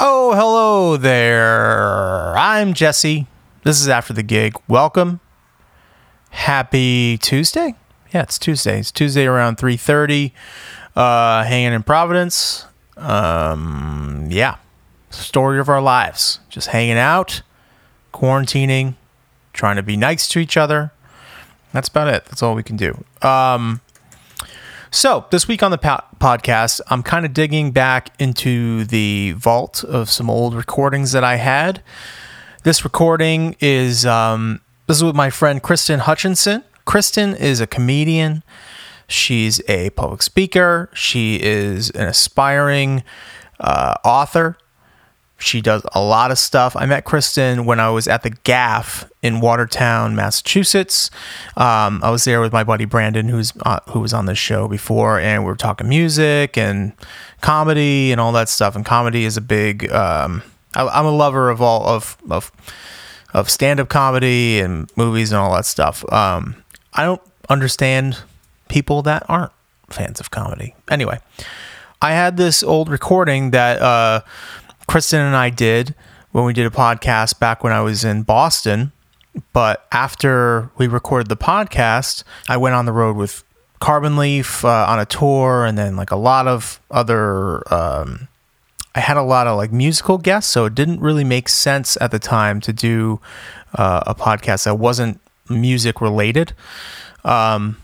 Oh, hello there. I'm Jesse. This is after the gig. Welcome. Happy Tuesday. Yeah, it's Tuesday. It's Tuesday around 3:30. Uh hanging in Providence. Um yeah. Story of our lives. Just hanging out, quarantining, trying to be nice to each other. That's about it. That's all we can do. Um so, this week on the po- podcast, I'm kind of digging back into the vault of some old recordings that I had. This recording is um, this is with my friend Kristen Hutchinson. Kristen is a comedian. She's a public speaker. She is an aspiring uh, author. She does a lot of stuff. I met Kristen when I was at the GAF in Watertown, Massachusetts. Um, I was there with my buddy Brandon, who's uh, who was on this show before, and we were talking music and comedy and all that stuff. And comedy is a big. Um, I, am a lover of all of of of stand up comedy and movies and all that stuff. Um, I don't understand people that aren't fans of comedy. Anyway, I had this old recording that. Uh, Kristen and I did when we did a podcast back when I was in Boston. But after we recorded the podcast, I went on the road with Carbon Leaf uh, on a tour, and then like a lot of other. Um, I had a lot of like musical guests, so it didn't really make sense at the time to do uh, a podcast that wasn't music related. Um,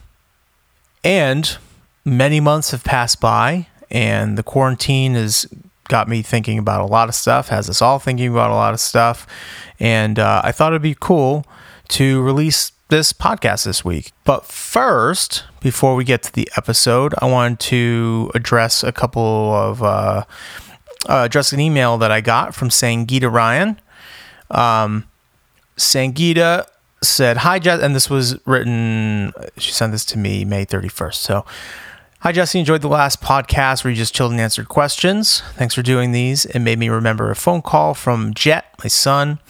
and many months have passed by, and the quarantine is got me thinking about a lot of stuff, has us all thinking about a lot of stuff. And uh, I thought it'd be cool to release this podcast this week. But first, before we get to the episode, I wanted to address a couple of, uh, uh, address an email that I got from Sangita Ryan. Um, Sangita said, Hi, Jess. And this was written, she sent this to me May 31st. So, Hi, Jesse. Enjoyed the last podcast where you just chilled and answered questions. Thanks for doing these. It made me remember a phone call from Jet, my son,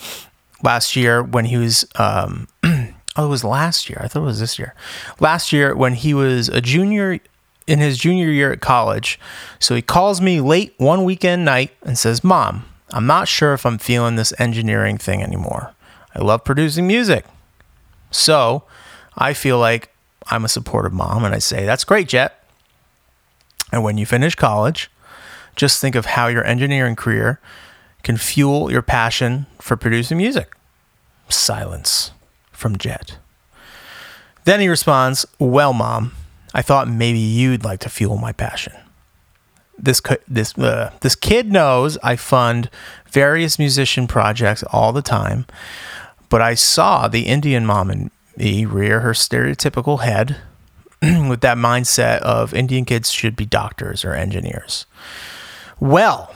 last year when he was, um, oh, it was last year. I thought it was this year. Last year when he was a junior in his junior year at college. So he calls me late one weekend night and says, Mom, I'm not sure if I'm feeling this engineering thing anymore. I love producing music. So I feel like I'm a supportive mom and I say, That's great, Jet. And when you finish college, just think of how your engineering career can fuel your passion for producing music. Silence from Jet. Then he responds, Well, mom, I thought maybe you'd like to fuel my passion. This, this, uh, this kid knows I fund various musician projects all the time, but I saw the Indian mom and me rear her stereotypical head with that mindset of Indian kids should be doctors or engineers. Well,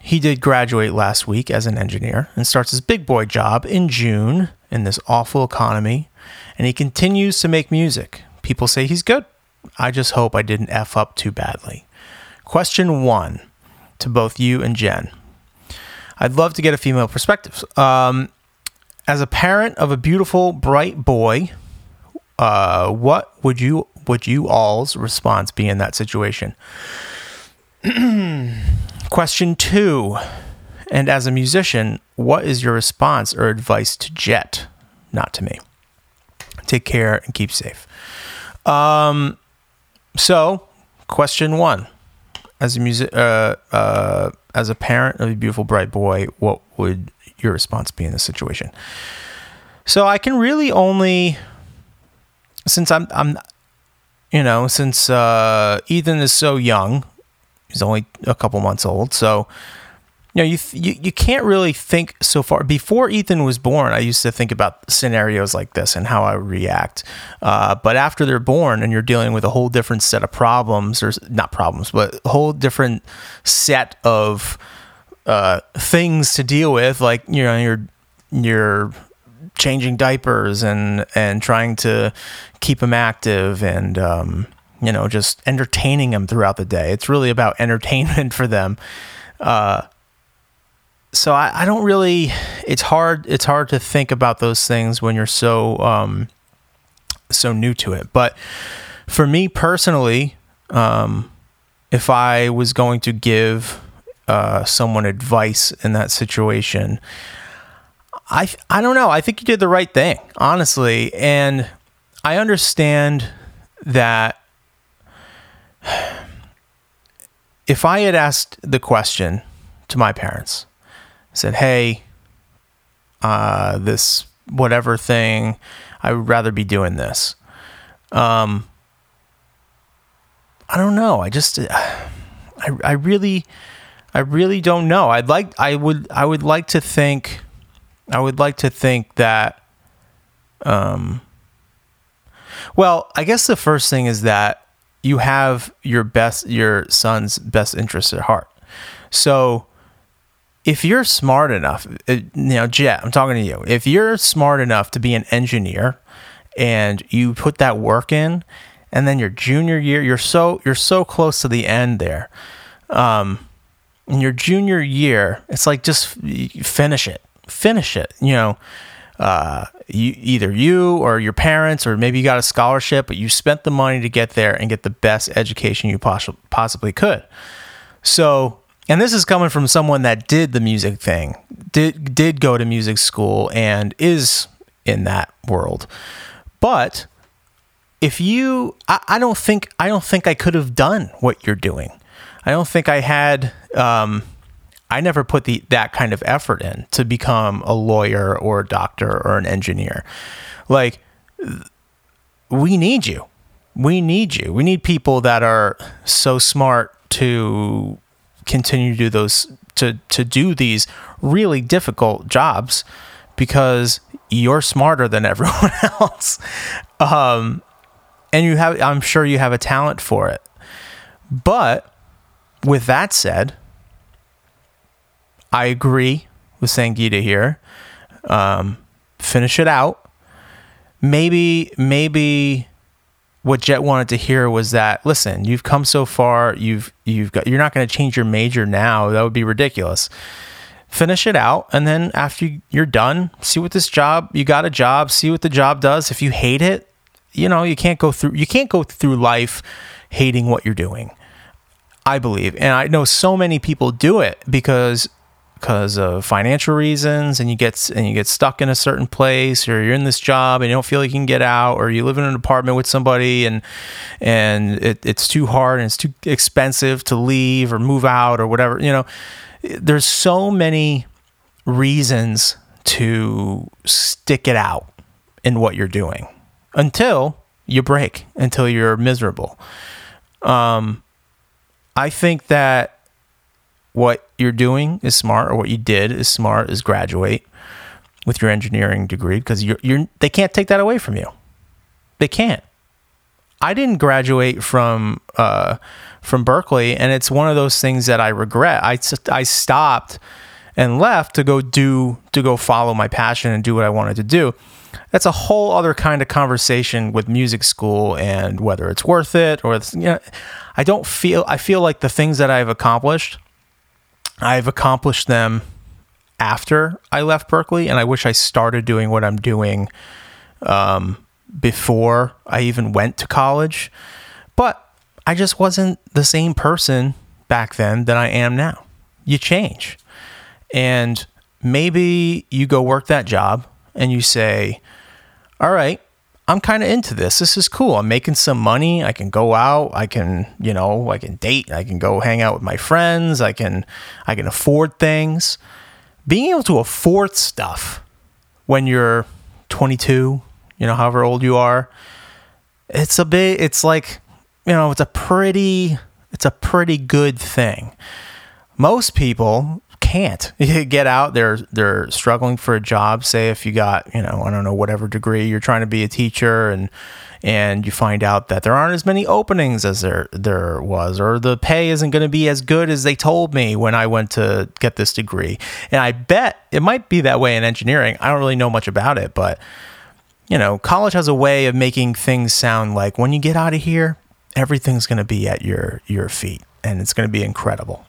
he did graduate last week as an engineer and starts his big boy job in June in this awful economy, and he continues to make music. People say he's good. I just hope I didn't F up too badly. Question one to both you and Jen. I'd love to get a female perspective. Um, as a parent of a beautiful, bright boy, uh, what would you would you all's response be in that situation? Question two. And as a musician, what is your response or advice to Jet? Not to me. Take care and keep safe. Um, so, question one: As a music, uh, uh, as a parent of a beautiful bright boy, what would your response be in this situation? So, I can really only, since I'm I'm you know, since uh, Ethan is so young, he's only a couple months old, so you know, you, you you can't really think so far. Before Ethan was born, I used to think about scenarios like this and how I would react. Uh, but after they're born and you're dealing with a whole different set of problems, or not problems, but a whole different set of uh, things to deal with, like you know, you're you're changing diapers and and trying to keep them active and um, you know just entertaining them throughout the day. It's really about entertainment for them. Uh, so I, I, don't really. It's hard. It's hard to think about those things when you're so um, so new to it. But for me personally, um, if I was going to give uh, someone advice in that situation, I I don't know. I think you did the right thing, honestly, and I understand that if I had asked the question to my parents, said, "Hey, uh, this whatever thing, I would rather be doing this." Um, I don't know. I just, I, I really, I really don't know. I'd like, I would, I would like to think, I would like to think that, um, well, I guess the first thing is that you have your best, your son's best interest at heart. So if you're smart enough, uh, you know, Jet, I'm talking to you. If you're smart enough to be an engineer and you put that work in, and then your junior year, you're so you're so close to the end there. Um, in your junior year, it's like just finish it, finish it. You know, uh, you either you or your parents, or maybe you got a scholarship, but you spent the money to get there and get the best education you poss- possibly could. So, and this is coming from someone that did the music thing, did did go to music school, and is in that world, but if you I, I, don't think I don't think I could have done what you're doing. I don't think I had um, I never put the that kind of effort in to become a lawyer or a doctor or an engineer. Like we need you. We need you. We need people that are so smart to continue to do those to to do these really difficult jobs because you're smarter than everyone else. Um, and you have I'm sure you have a talent for it. But with that said, I agree with Sangita here. Um, finish it out. Maybe maybe what Jet wanted to hear was that listen, you've come so far, you've you've got you're not going to change your major now. That would be ridiculous. Finish it out and then after you're done, see what this job, you got a job, see what the job does. If you hate it, you know, you can't go through you can't go through life hating what you're doing. I believe. And I know so many people do it because because of financial reasons and you get and you get stuck in a certain place or you're in this job and you don't feel like you can get out or you live in an apartment with somebody and and it, it's too hard and it's too expensive to leave or move out or whatever you know there's so many reasons to stick it out in what you're doing until you break, until you're miserable. Um, I think that what you're doing is smart, or what you did is smart, is graduate with your engineering degree because you're, you're they can't take that away from you. They can't. I didn't graduate from uh, from Berklee, and it's one of those things that I regret. I I stopped and left to go do to go follow my passion and do what I wanted to do that's a whole other kind of conversation with music school and whether it's worth it or it's, you know, I don't feel, I feel like the things that I've accomplished, I've accomplished them after I left Berklee, And I wish I started doing what I'm doing um, before I even went to college. But I just wasn't the same person back then that I am now. You change. And maybe you go work that job and you say, all right, I'm kind of into this. This is cool. I'm making some money. I can go out. I can, you know, I can date. I can go hang out with my friends. I can, I can afford things. Being able to afford stuff when you're 22, you know, however old you are, it's a bit. It's like, you know, it's a pretty, it's a pretty good thing. Most people can't get out. They're they're struggling for a job. Say if you got you know I don't know whatever degree you're trying to be a teacher and and you find out that there aren't as many openings as there there was, or the pay isn't going to be as good as they told me when I went to get this degree. And I bet it might be that way in engineering. I don't really know much about it, but you know, college has a way of making things sound like when you get out of here, everything's going to be at your your feet, and it's going to be incredible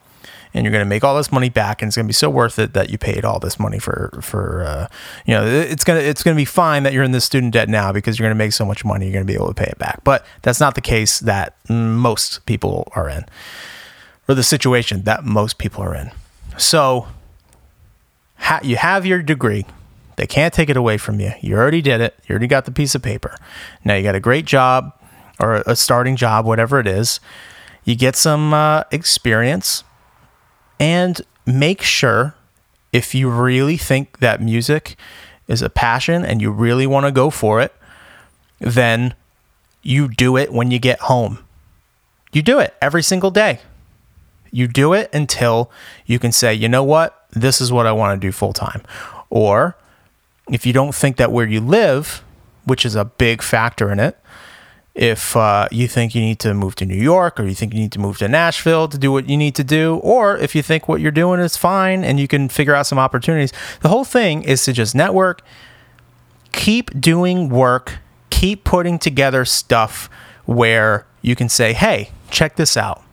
and you're going to make all this money back and it's going to be so worth it that you paid all this money for for uh, you know it's to it's to be fine that you're in this student debt now because you're going to make so much money you're going to be able to pay it back but that's not the case that most people are in or the situation that most people are in. So ha- you have your degree. They can't take it away from you. You already did it. You already got the piece of paper. Now you got a great job or a starting job, whatever it is. You get some uh, experience and make sure if you really think that music is a passion and you really want to go for it, then you do it when you get home. You do it every single day. You do it until you can say, you know what, this is what I want to do full time. Or if you don't think that where you live, which is a big factor in it, if uh, you think you need to move to New York or you think you need to move to Nashville to do what you need to do, or if you think what you're doing is fine and you can figure out some opportunities, the whole thing is to just network, keep doing work, keep putting together stuff where you can say, hey, check this out.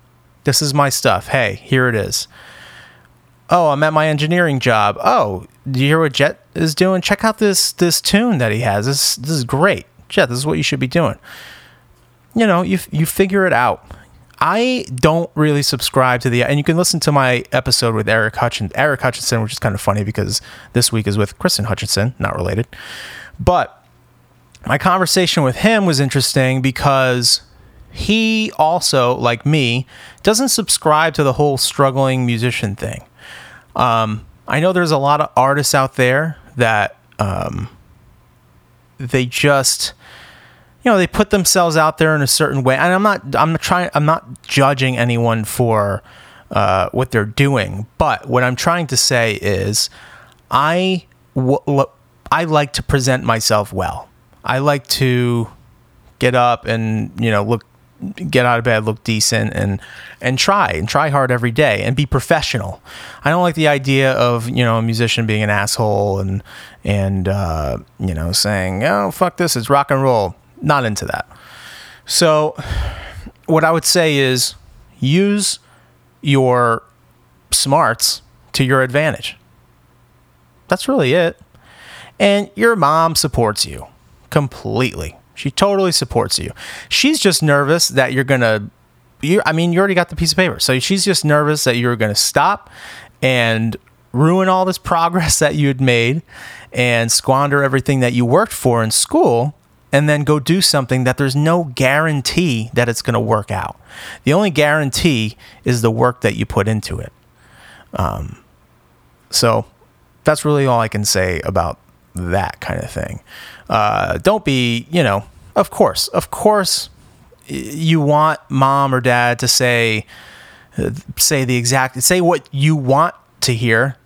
This is my stuff. Hey, here it is. Oh, I'm at my engineering job. Oh, do you hear what Jet is doing? Check out this this tune that he has. This this is great. Jet, this is what you should be doing you know, you you figure it out. I don't really subscribe to the, and you can listen to my episode with Eric Hutchinson, Eric Hutchinson, which is kind of funny because this week is with Kristen Hutchinson, not related. But my conversation with him was interesting because he also, like me, doesn't subscribe to the whole struggling musician thing. Um, I know there's a lot of artists out there that um, they just you know they put themselves out there in a certain way. And i'm not i'm trying i'm not judging anyone for uh, what they're doing. But what i'm trying to say is I like to present myself well. I like to get up and you know look get out of bed look decent and and try and try hard every day and be professional. I don't like the idea of you know a musician being an asshole and and uh, you know saying oh fuck this it's rock and roll not into that. So, what I would say is use your smarts to your advantage. That's really it. And your mom supports you completely. She totally supports you. She's just nervous that you're going to you I mean, you already got the piece of paper. So she's just nervous that you're going to stop and ruin all this progress that you had made and squander everything that you worked for in school and then go do something that there's no guarantee that it's going to work out. The only guarantee is the work that you put into it. Um, so that's really all I can say about that kind of thing. Uh, don't be, you know, of course, of course, you want mom or dad to say, uh, say the exact, say what you want to hear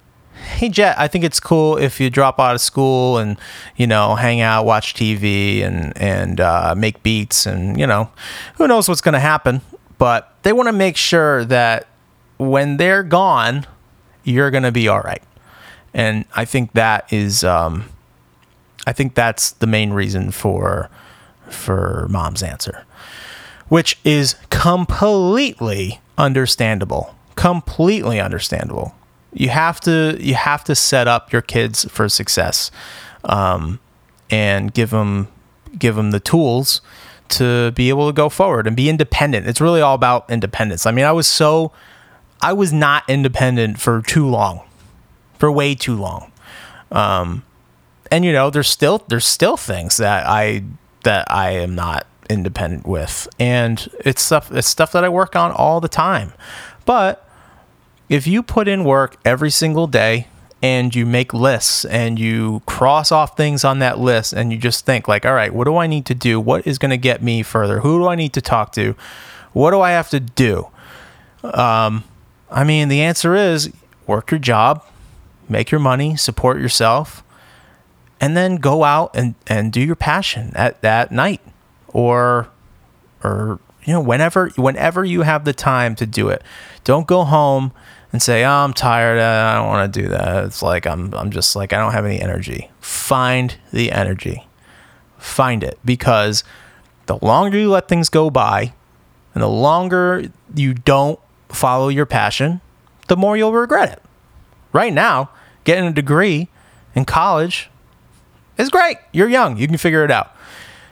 hey Jet, I think it's cool if you drop out of school and you know hang out, watch TV, and and uh, make beats, and you know who knows what's going to happen. But they want to make sure that when they're gone, you're going to be all right. And I think that is, um, I think that's the main reason for for mom's answer, which is completely understandable. Completely understandable you have to you have to set up your kids for success um, and give them give them the tools to be able to go forward and be independent. It's really all about independence. I mean i was so i was not independent for too long for way too long. Um, and you know there's still there's still things that i that i am not independent with. And it's stuff it's stuff that i work on all the time. But if you put in work every single day and you make lists and you cross off things on that list and you just think like all right what do i need to do? What is going to get me further? Who do i need to talk to? What do i have to do? Um, i mean the answer is work your job make your money support yourself and then go out and, and do your passion at that night or or you know whenever whenever you have the time to do it. Don't go home and say, "Oh, I'm tired. Uh, I don't want to do that." It's like I'm I'm just like I don't have any energy. Find the energy. Find it because the longer you let things go by and the longer you don't follow your passion, the more you'll regret it. Right now, getting a degree in college is great. You're young. You can figure it out.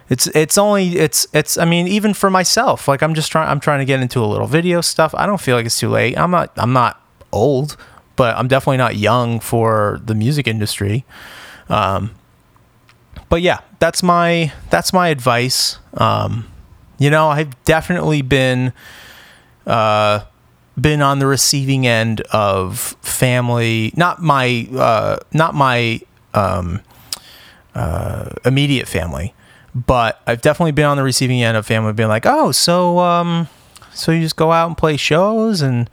It's it's only it's it's I mean even for myself like I'm just trying I'm trying to get into a little video stuff. I don't feel like it's too late. I'm not I'm not old, but I'm definitely not young for the music industry. Um, but yeah, that's my that's my advice. Um, you know, I've definitely been uh, been on the receiving end of family, not my uh, not my um, uh, immediate family, but I've definitely been on the receiving end of family being like, oh, so um, so you just go out and play shows and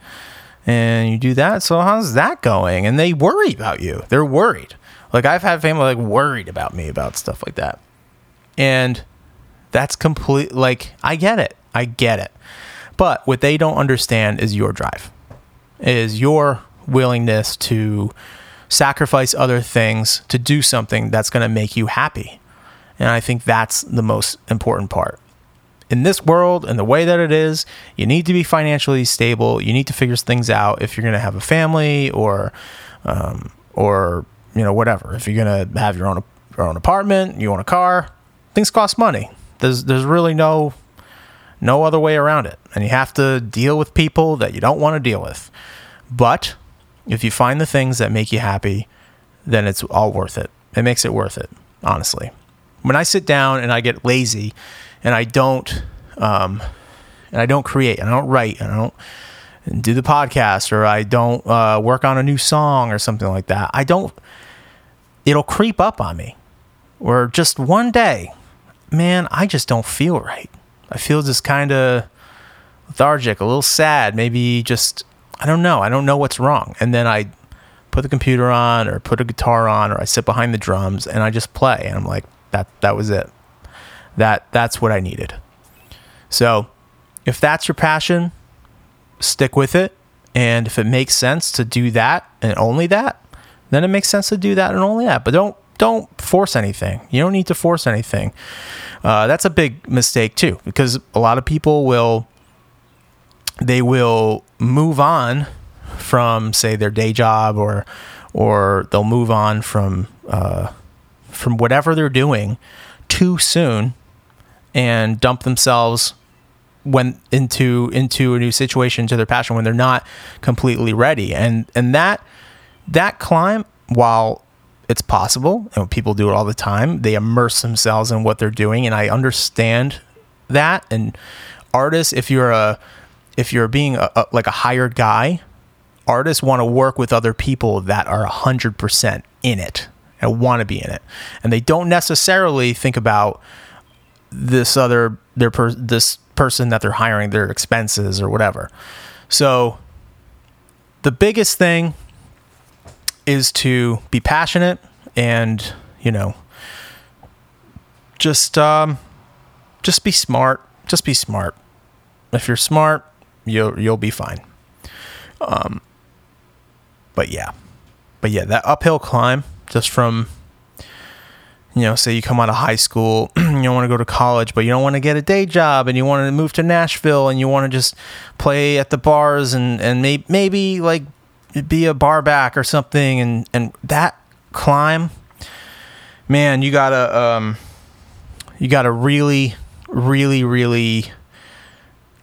and you do that. So how's that going? And they worry about you. They're worried. Like I've had family like worried about me about stuff like that. And that's complete like I get it. I get it. But what they don't understand is your drive. Is your willingness to sacrifice other things to do something that's going to make you happy. And I think that's the most important part. In this world and the way that it is, you need to be financially stable. You need to figure things out if you're going to have a family or, um, or you know, whatever. If you're going to have your own your own apartment, you own a car, things cost money. There's there's really no no other way around it. And you have to deal with people that you don't want to deal with. But if you find the things that make you happy, then it's all worth it. It makes it worth it, honestly. When I sit down and I get lazy and I don't um, and I don't create and I don't write and I don't do the podcast or I don't uh, work on a new song or something like that, I don't it'll creep up on me. Or just one day, man, I just don't feel right. I feel just kind of lethargic, a little sad, maybe just, I don't know. I don't know what's wrong. And then I put the computer on or put a guitar on or I sit behind the drums and I just play. And I'm like, that, that was it. That, that's what I needed. So if that's your passion, stick with it. And if it makes sense to do that and only that, then it makes sense to do that and only that. But don't don't force anything. You don't need to force anything. Uh, that's a big mistake too, because a lot of people will they will move on from say their day job or or they'll move on from uh, from whatever they're doing too soon and dump themselves when into into a new situation to their passion when they're not completely ready and and that that climb, while it's possible, and people do it all the time, they immerse themselves in what they're doing, and I understand that. And artists, if you're a if you're being a, a, like a hired guy, artists want to work with other people that are 100% in it and want to be in it. And they don't necessarily think about this other their per, this person that they're hiring, their expenses or whatever. So the biggest thing is to be passionate and you know just um, just be smart. Just be smart. If you're smart, you'll you'll be fine. Um, but yeah, but yeah, that uphill climb just from you know, say you come out of high school, you don't want to go to college, but you don't want to get a day job and you want to move to Nashville and you want to just play at the bars and, and may, maybe like be a bar back or something and and that climb man you gotta um you gotta really really really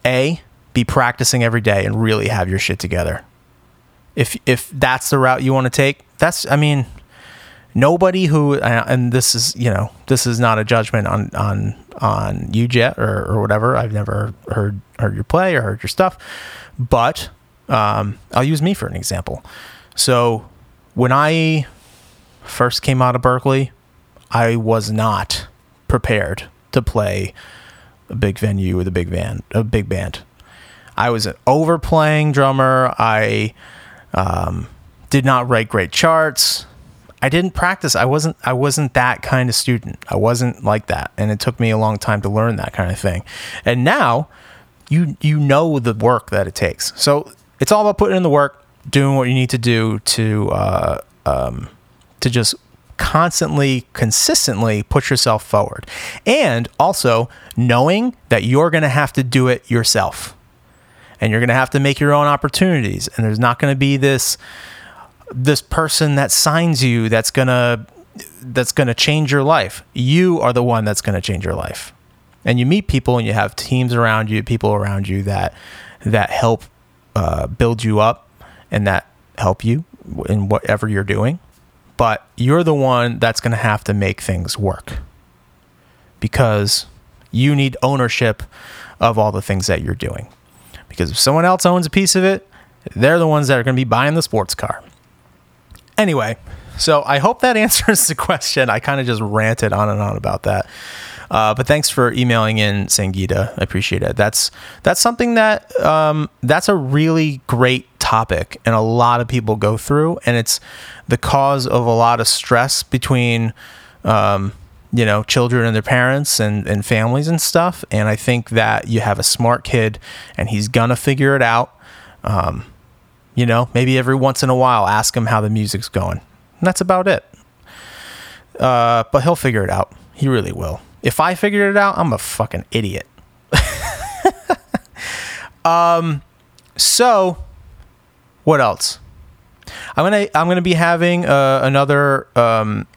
a be practicing every day and really have your shit together. If if that's the route you want to take that's i mean nobody who and this is you know this is not a judgment on on on you jet or, or whatever i've never heard heard your play or heard your stuff but um, I'll use me for an example. So when I first came out of Berklee I was not prepared to play a big venue with a big band, a big band. I was an overplaying drummer. I um, did not write great charts. I didn't practice. I wasn't. I wasn't that kind of student. I wasn't like that, and it took me a long time to learn that kind of thing. And now, you you know the work that it takes. So it's all about putting in the work, doing what you need to do to uh, um, to just constantly, consistently put yourself forward, and also knowing that you're going to have to do it yourself, and you're going to have to make your own opportunities, and there's not going to be this this person that signs you that's to that's to change your life. You are the one that's to change your life. And you meet people and you have teams around you, people around you that that help uh, build you up and that help you in whatever you're doing. But you're the one that's to have to make things work because you need ownership of all the things that you're doing. Because if someone else owns a piece of it, they're the ones that are going to be buying the sports car. Anyway, so I hope that answers the question. I kind of just ranted on and on about that. Uh, but thanks for emailing in, Sangita. I appreciate it. That's that's something that um, that's a really great topic, and a lot of people go through, and it's the cause of a lot of stress between. Um, you know, children and their parents and, and families and stuff. And I think that you have a smart kid and he's gonna figure it out. Um, you know, maybe every once in a while, ask him how the music's going. And that's about it. Uh, but he'll figure it out. He really will. If I figured it out, I'm a fucking idiot. um, so what else? I'm gonna I'm gonna be having uh, another. Um,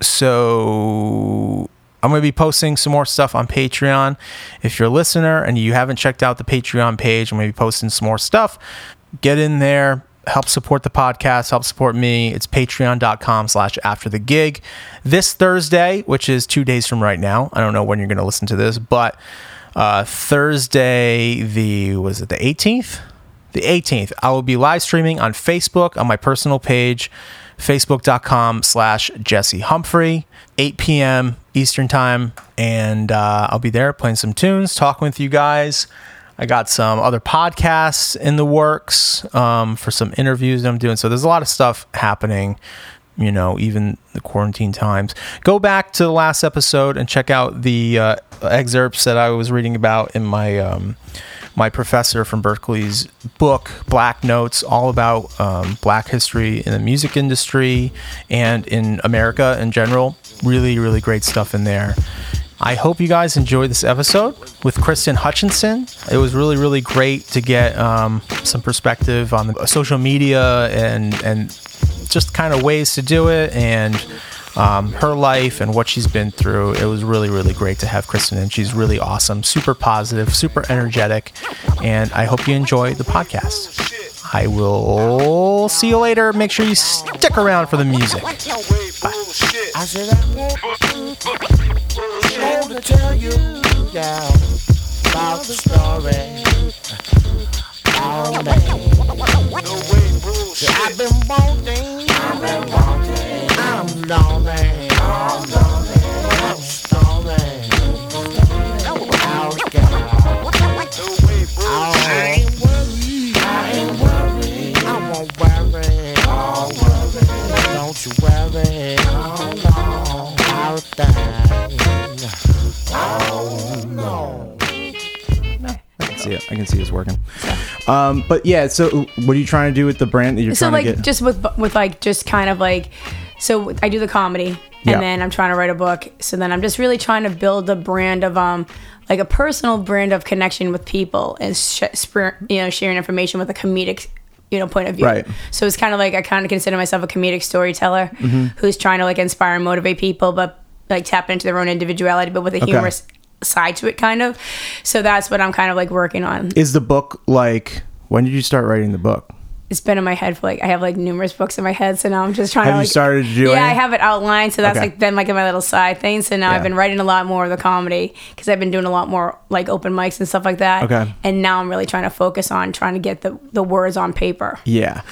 so I'm gonna be posting some more stuff on Patreon. If you're a listener and you haven't checked out the Patreon page, I'm gonna be posting some more stuff. Get in there, help support the podcast, help support me. It's patreon.com slash after the gig. This Thursday, which is two days from right now, I don't know when you're going to listen to this, but uh, Thursday, the, was it the 18th? The 18th, I will be live streaming on Facebook on my personal page, facebook.com slash Jesse Humphrey, 8 p.m. Eastern Time. And uh, I'll be there playing some tunes, talking with you guys. I got some other podcasts in the works um, for some interviews that I'm doing. So there's a lot of stuff happening, you know, even the quarantine times. Go back to the last episode and check out the uh, excerpts that I was reading about in my. Um, my professor from Berklee's book, Black Notes, all about um, black history in the music industry and in America in general. Really, really great stuff in there. I hope you guys enjoyed this episode with Kristen Hutchinson. It was really, really great to get um, some perspective on the social media and and just kind of ways to do it and um, her life and what she's been through. It was really, really great to have Kristen, and she's really awesome, super positive, super energetic, and I hope you enjoy the podcast. I will see you later. Make sure you stick around for the music. Bye. To tell you yeah, about the story. All day. I've been wanting, I've been wanting, I'm lonely, I'm lonely, I'm lonely. I ain't worried, I ain't worried, I won't worry, worry. Don't you worry, oh no, Oh no. I can see it. I can see it's working. Um, but yeah, so what are you trying to do with the brand that you're so trying like to get? just with with like just kind of like so I do the comedy and Yeah. then I'm trying to write a book. So then I'm just really trying to build a brand of um like a personal brand of connection with people and sh- spr- you know sharing information with a comedic you know point of view. Right. So it's kind of like I kind of consider myself a comedic storyteller Mm-hmm. who's trying to like inspire and motivate people, but like tap into their own individuality, but with a humorous side to it, kind of. So that's what I'm kind of like working on. Is the book like? When did you start writing the book? it's been in my head for like I have like numerous books in my head, so now I'm just trying Have to. you Like, started to do Yeah. I have it outlined, so that's Okay. like been like in my little side thing. So now Yeah. I've been writing a lot more of the comedy because I've been doing a lot more like open mics and stuff like that. Okay. And now I'm really trying to focus on trying to get the the words on paper. Yeah.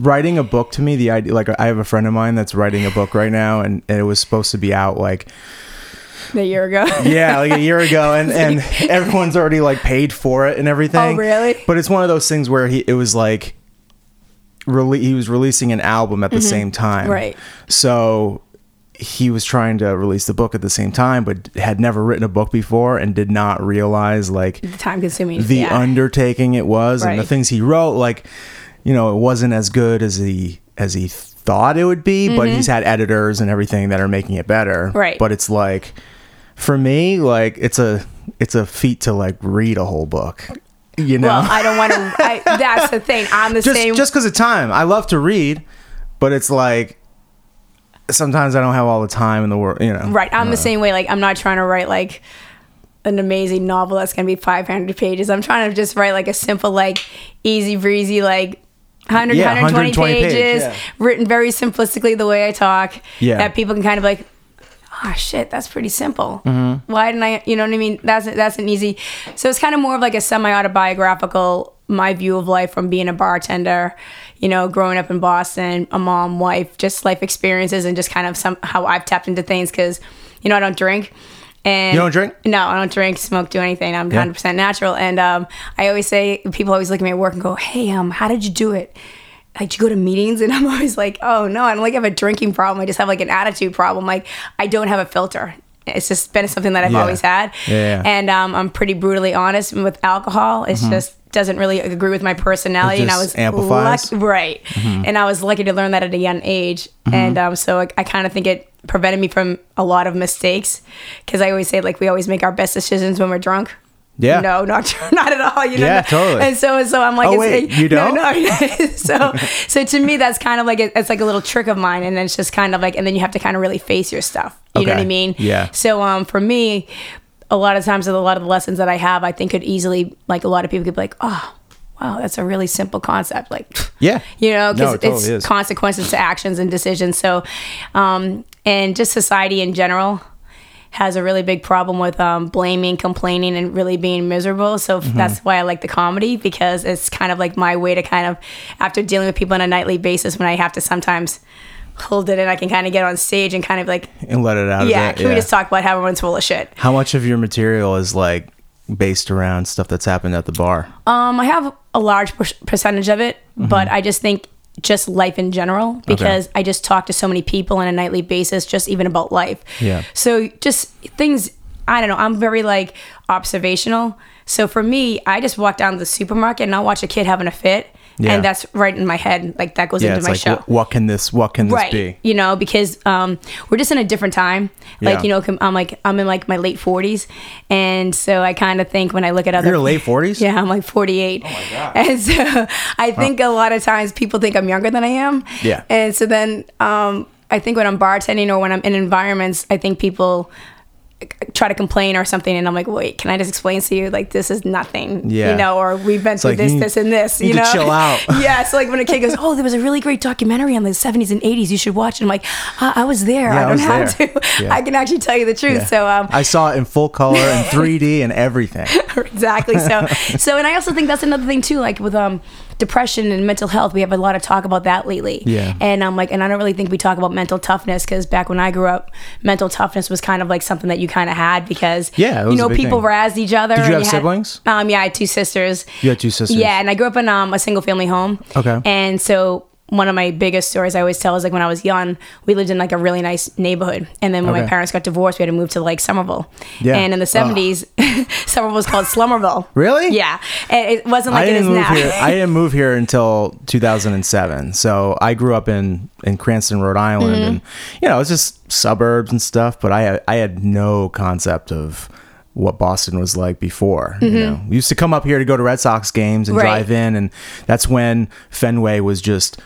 Writing a book to me, the idea, like I have a friend of mine that's writing a book right now, and, and it was supposed to be out like A year ago. yeah, like a year ago, and and everyone's already like paid for it and everything. Oh, really? But it's one of those things where he it was like, rele- he was releasing an album at the same time, Mm-hmm. Right. So he was trying to release the book at the same time, but had never written a book before and did not realize like the Time consuming. the yeah. undertaking it was and the things he wrote like you know it wasn't as good as he as he thought it would be but he's had editors and everything that are making it better Mm-hmm. Right. but it's like for me like it's a it's a feat to like read a whole book you know well, I don't want to. That's the thing. I'm the just same. just because of time i love to read but it's like sometimes I don't have all the time in the world. You know, Right. I'm Uh, the same way. Like, I'm not trying to write like an amazing novel that's going to be 500 pages. I'm trying to just write like a simple, like easy breezy, like 100, Yeah, 120, 120 page, pages, yeah. written very simplistically the way I talk. Yeah. That people can kind of like, oh shit, that's pretty simple. Mm-hmm. Why didn't I, you know what I mean? That's, that's an easy, so it's kind of more of like a semi autobiographical, my view of life from being a bartender, you know, growing up in Boston, a mom, wife, just life experiences and just kind of some, how I've tapped into things because, you know, I don't drink. And You don't drink? No, I don't drink, smoke, do anything. I'm 100% natural. And um, I always say, people always look at me at work and go, hey, um, how did you do it? Like, did you go to meetings? And I'm always like, oh, no, I don't like have a drinking problem. I just have like an attitude problem. Like, I don't have a filter. It's just been something that I've Yeah. always had. Yeah, yeah. And um, I'm pretty brutally honest with alcohol. It's just doesn't really agree with my personality. Mm-hmm. And I was amplifies? Mm-hmm. lucky- right. And I was lucky to learn that at a young age. And um, so I, I kind of think it prevented me from a lot of mistakes because I always say like we always make our best decisions when we're drunk. Yeah. No, not not at all. You know. Yeah, totally. And so so I'm like, Oh, it's, wait, you don't? No, so so to me that's kind of like a, it's like a little trick of mine, and then it's just kind of like, and then you have to kind of really face your stuff. You know what I mean? Yeah. So um, for me, a lot of times, with a lot of the lessons that I have, I think could easily, like a lot of people could be like, oh, wow, that's a really simple concept. Like, Yeah. you know, No, because it totally it's is. consequences to actions and decisions. So, um, and just society in general has a really big problem with um, blaming, complaining, and really being miserable. So Mm-hmm. that's why I like the comedy because it's kind of like my way to kind of, after dealing with people on a nightly basis, when I have to sometimes hold it and I can kind of get on stage and kind of like, And let it out. yeah, can we just talk about how everyone's full of shit? How much of your material is like based around stuff that's happened at the bar? Um, I have a large per- percentage of it, Mm-hmm. but I just think just life in general because I just talk to so many people on a nightly basis, just even about life. Yeah. So just things. I don't know. I'm very like observational. So for me, I just walk down to the supermarket and I'll watch a kid having a fit, Yeah. and that's right in my head. Like that goes Yeah, into my like show what, what can this what can this right be? you know because um we're just in a different time like Yeah. you know i'm like i'm in like my late 40s and so i kind of think when i look at other You're late 40s? yeah i'm like 48 oh my God. and so i think a lot of times people think i'm younger than i am Yeah. and so then um i think when i'm bartending or when i'm in environments i think people try to complain or something and i'm like wait can i just explain to you like this is nothing Yeah. you know or we've been through like, this need- this and this you know chill out. yeah so like when a kid goes oh there was a really great documentary on the 70s and 80s you should watch it i'm like i, I was there Yeah, I i don't was have there. to Yeah. i can actually tell you the truth Yeah. so um I saw it in full color and 3D and everything. exactly so so and i also think that's another thing too like with um depression and mental health we have a lot of talk about that lately Yeah. and i'm like and i don't really think we talk about mental toughness because back when i grew up mental toughness was kind of like something that you kind of had because Yeah, you know people thing. razzed each other Did you have had- siblings? um yeah i had two sisters You had two sisters. yeah, and I grew up in um, a single family home. Okay. And so one of my biggest stories I always tell is like when I was young, we lived in like a really nice neighborhood. And then when my parents got divorced, we had to move to like Somerville. Yeah. And in the 70s, Somerville was called Slummerville. Really? Yeah. And it wasn't like I it is didn't move now. here. I didn't move here until 2007. So I grew up in in Cranston, Rhode Island, Mm-hmm. and you know it's just suburbs and stuff. But I had I had no concept of what Boston was like before. You know, we used to come up here to go to Red Sox games and Mm-hmm. Right. drive in, and that's when Fenway was just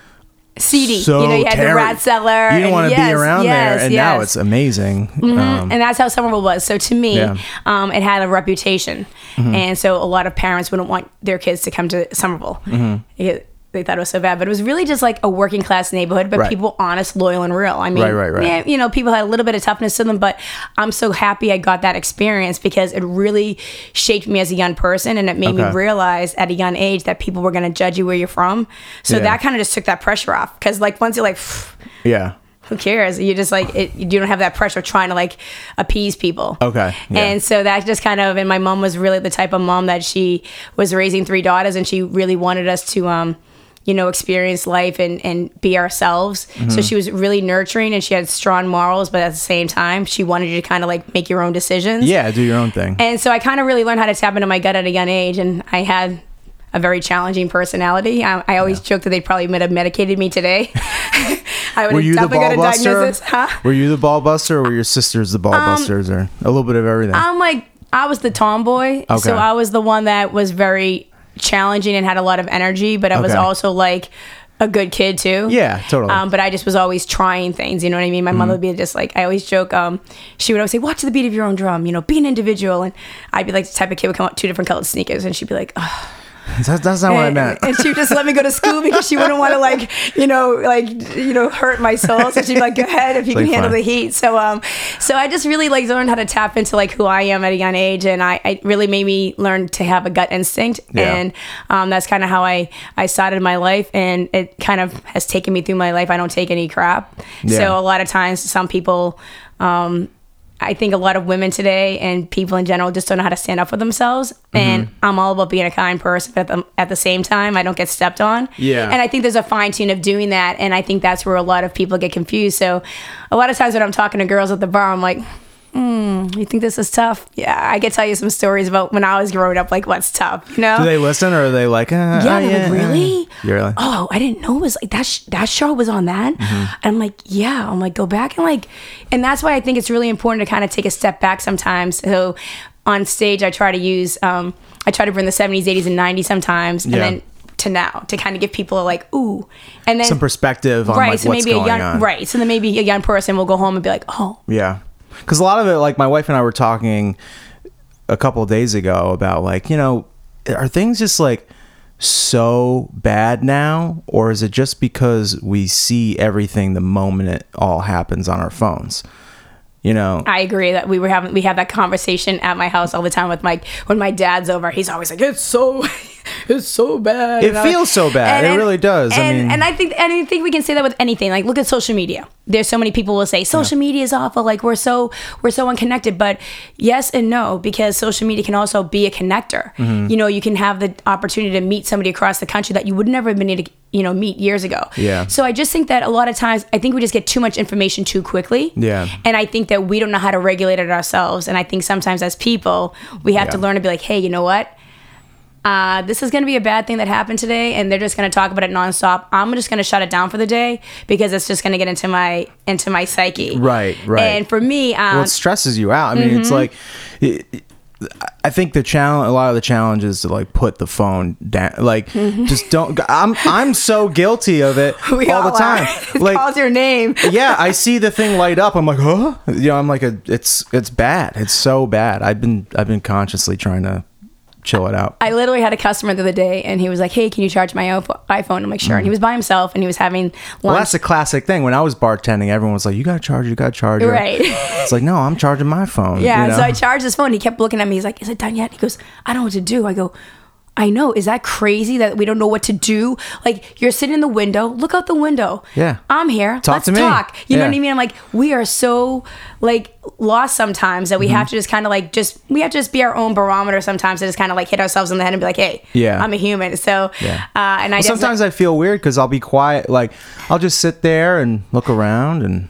Seedy. so you know, you had the terri- Rathskeller. You didn't want to yes, be around yes, there, and now yes. Mm-hmm. it's amazing. Um, and that's how Somerville was. So to me, Yeah. um, it had a reputation, and so a lot of parents wouldn't want their kids to come to Somerville. It- they thought it was so bad, but it was really just like a working class neighborhood, but Right. people honest, loyal, and real. I mean, Right, right, you know, people had a little bit of toughness to them, but I'm so happy I got that experience because it really shaped me as a young person, and it made me realize at a young age that people were going to judge you where you're from. So Yeah. that kind of just took that pressure off because, like, once you're like. yeah. who cares? You just like it. You don't have that pressure trying to like appease people. Okay, yeah. And so that just kind of, and my mom was really the type of mom that she was raising three daughters, and she really wanted us to, um, you know, experience life and and be ourselves. Mm-hmm. So she was really nurturing, and she had strong morals, but at the same time, she wanted you to kind of like make your own decisions. Yeah, do your own thing. And so I kind of really learned how to tap into my gut at a young age, and I had a very challenging personality. I, I always joke that they probably might have medicated me today. I would were have you the definitely ball got a buster? diagnosis. Huh? Were you the ball buster, or were your sisters the ball busters, or a little bit of everything? I'm like, I was the tomboy. Okay. So I was the one that was very challenging and had a lot of energy, but I was Okay. also like a good kid too. Yeah, totally. Um, but I just was always trying things. You know what I mean? My mother would be just like, I always joke. Um, she would always say, "Watch the beat of your own drum." You know, be an individual. And I'd be like the type of kid would come out two different colored sneakers, and she'd be like, Ugh. That's, that's not what I meant. and she would just let me go to school because she wouldn't want to like, you know, like you know, hurt my soul. So she'd be like, "Go ahead if you Like, can handle the heat." So um, so I just really like learned how to tap into like who I am at a young age, and I it really made me learn to have a gut instinct, Yeah. and um, that's kind of how I I started my life, and it kind of has taken me through my life. I don't take any crap. Yeah. So a lot of times, some people. Um, I think a lot of women today and people in general just don't know how to stand up for themselves. Mm-hmm. And I'm all about being a kind person, but at the, at the same time, I don't get stepped on. Yeah. And I think there's a fine tune of doing that. And I think that's where a lot of people get confused. So a lot of times when I'm talking to girls at the bar, I'm like, hmm, you think this is tough? Yeah, I could tell you some stories about when I was growing up, like what's tough, you know? Do they listen or are they like, uh, yeah, oh, they're like, really? You're really? Oh, I didn't know it was like that. Sh- that show was on that. Mm-hmm. And I'm like, yeah. I'm like, go back and like, and that's why I think it's really important to kind of take a step back sometimes. So on stage, I try to use, um, I try to bring the 70s, 80s, and 90s sometimes, and Yeah. then to now to kind of give people a like, ooh, and then Some perspective on right. like so maybe a young on. right. So then maybe a young person will go home and be like, oh, Yeah. Because a lot of it, like my wife and I were talking a couple days ago about like, you know, are things just like so bad now? Or is it just because we see everything the moment it all happens on our phones? You know? I agree that we were having we have that conversation at my house all the time with my when my dad's over. He's always like, "It's so, it's so bad." It And feels so bad. It really does. I And, mean- and I think and I think we can say that with anything. Like, look at social media. There's so many people will say social media is awful. Like we're so we're so unconnected. But yes and no, because social media can also be a connector. Mm-hmm. You know, you can have the opportunity to meet somebody across the country that you would never have been able to you know meet years ago. Yeah. So I just think that a lot of times I think we just get too much information too quickly. Yeah. And I think that we don't know how to regulate it ourselves. And I think sometimes as people, we have to learn to be like, hey, you know what? Uh, this is going to be a bad thing that happened today, and they're just going to talk about it nonstop. I'm just going to shut it down for the day because it's just going to get into my into my psyche. Right, right. And for me, um, well, it stresses you out. I mean, Mm-hmm. it's like, it, it- I think the challenge, a lot of the challenge is to like put the phone down, like just don't. I'm I'm so guilty of it Mm-hmm. we all the time. Like, calls your name. yeah, I see the thing light up. I'm like, huh? You know, I'm like a. It's it's bad. It's so bad. I've been I've been consciously trying to chill it out. I literally had a customer the other day, and he was like, "Hey, can you charge my iPhone?" I'm like, "Sure." And he was by himself, and he was having lunch. Mm. Well, that's a classic thing. When I was bartending, everyone was like, "You got to charge. You got to charge." Right. It's like, no, I'm charging my phone. Yeah, you know? so I charged his phone. He kept looking at me. He's like, "Is it done yet?" He goes, "I don't know what to do." I go, "I know. Is that crazy that we don't know what to do? Like you're sitting in the window. Look out the window. Yeah. I'm here. Talk Let's to me. talk. You know what I mean? I'm like, we are so like lost sometimes that we Mm-hmm. have to just kind of like just we have to just be our own barometer sometimes to just kind of like hit ourselves in the head and be like, "Hey, Yeah. I'm a human." So, Yeah. uh, and I Well, sometimes I feel weird because I'll be quiet. Like I'll just sit there and look around and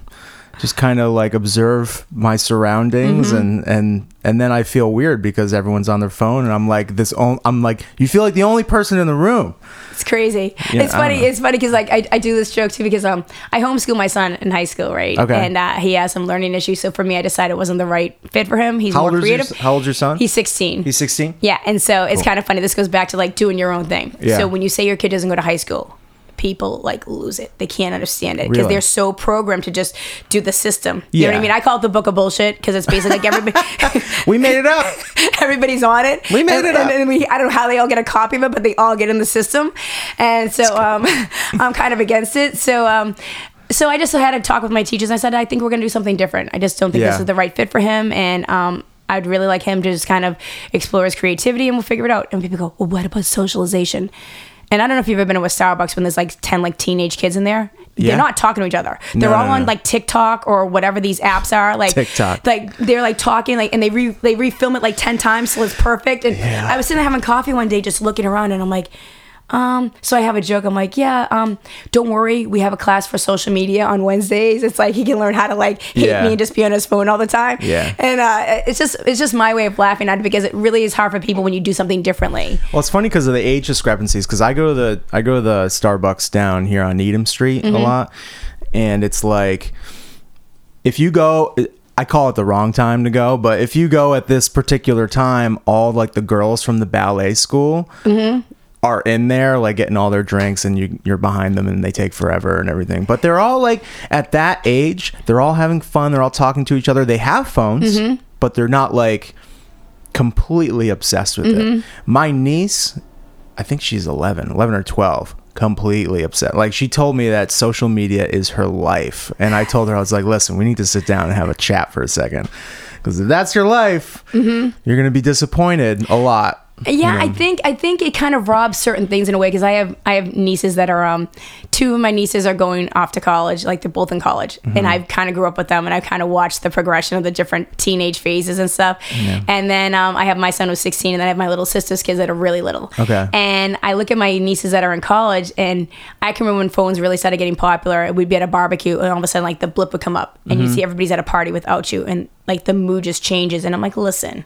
just kind of like observe my surroundings Mm-hmm. and and and then I feel weird because everyone's on their phone and I'm like this. On, I'm like you feel like the only person in the room. It's crazy. It's I don't funny. It's funny because like I, I do this joke too because um I homeschool my son in high school, right? Okay. And uh, he has some learning issues. So for me, I decided it wasn't the right fit for him. He's How more old is your, creative. How old's your son? He's 16. He's 16. yeah, and so it's kind of funny. This goes back to like doing your own thing. Yeah. So when you say your kid doesn't go to high school, people like lose it. They can't understand it because Really? they're so programmed to just do the system. You know what Yeah. I mean? I call it the book of bullshit because it's basically like everybody. We made it up. everybody's on it. We made and, it up. And, we, I don't know how they all get a copy of it, but they all get in the system. And so um, I'm kind of against it. So um, so I just had a talk with my teachers. I said, I think we're going to do something different. I just don't think this is the right fit for him. And um, I'd really like him to just kind of explore his creativity and we'll figure it out. And people go, well, what about socialization? And I don't know if you've ever been to a Starbucks when there's like 10 like teenage kids in there. Yeah. They're not talking to each other. They're No, all no, on no. like TikTok or whatever these apps are. Like TikTok. Like they're like talking like and they re they refilm it like 10 times till it's perfect. And Yeah. I was sitting there having coffee one day just looking around and I'm like, um, so I have a joke. I'm like, yeah, um, don't worry, we have a class for social media on Wednesdays. It's like he can learn how to like hate Yeah. me and just be on his phone all the time. Yeah. And uh, it's just it's just my way of laughing at it because it really is hard for people when you do something differently. Well, it's funny because of the age discrepancies. Because I go to the I go to the Starbucks down here on Needham Street Mm-hmm. a lot, and it's like if you go. I call it the wrong time to go, but if you go at this particular time, all like the girls from the ballet school, Mm-hmm. Are in there like getting all their drinks and you you're behind them and they take forever and everything. But they're all like at that age, they're all having fun, they're all talking to each other. They have phones, Mm-hmm. but they're not like completely obsessed with Mm-hmm. it. My niece, I think she's 11, 11 or 12, completely upset. Like she told me that social media is her life. And I told her, I was like, listen, we need to sit down and have a chat for a second. Because if that's your life, Mm-hmm. you're going to be disappointed a lot. Yeah, you I think I think it kind of robs certain things in a way because I have I have nieces that are um two of my nieces are going off to college like they're both in college Mm-hmm. and I kind of grew up with them and I kind of watched the progression of the different teenage phases and stuff and then um, I have my son who's 16 and then I have my little sister's kids that are really little Okay. and I look at my nieces that are in college and I can remember when phones really started getting popular we'd be at a barbecue and all of a sudden like the blip would come up and Mm-hmm. you see everybody's at a party without you and like the mood just changes and I'm like listen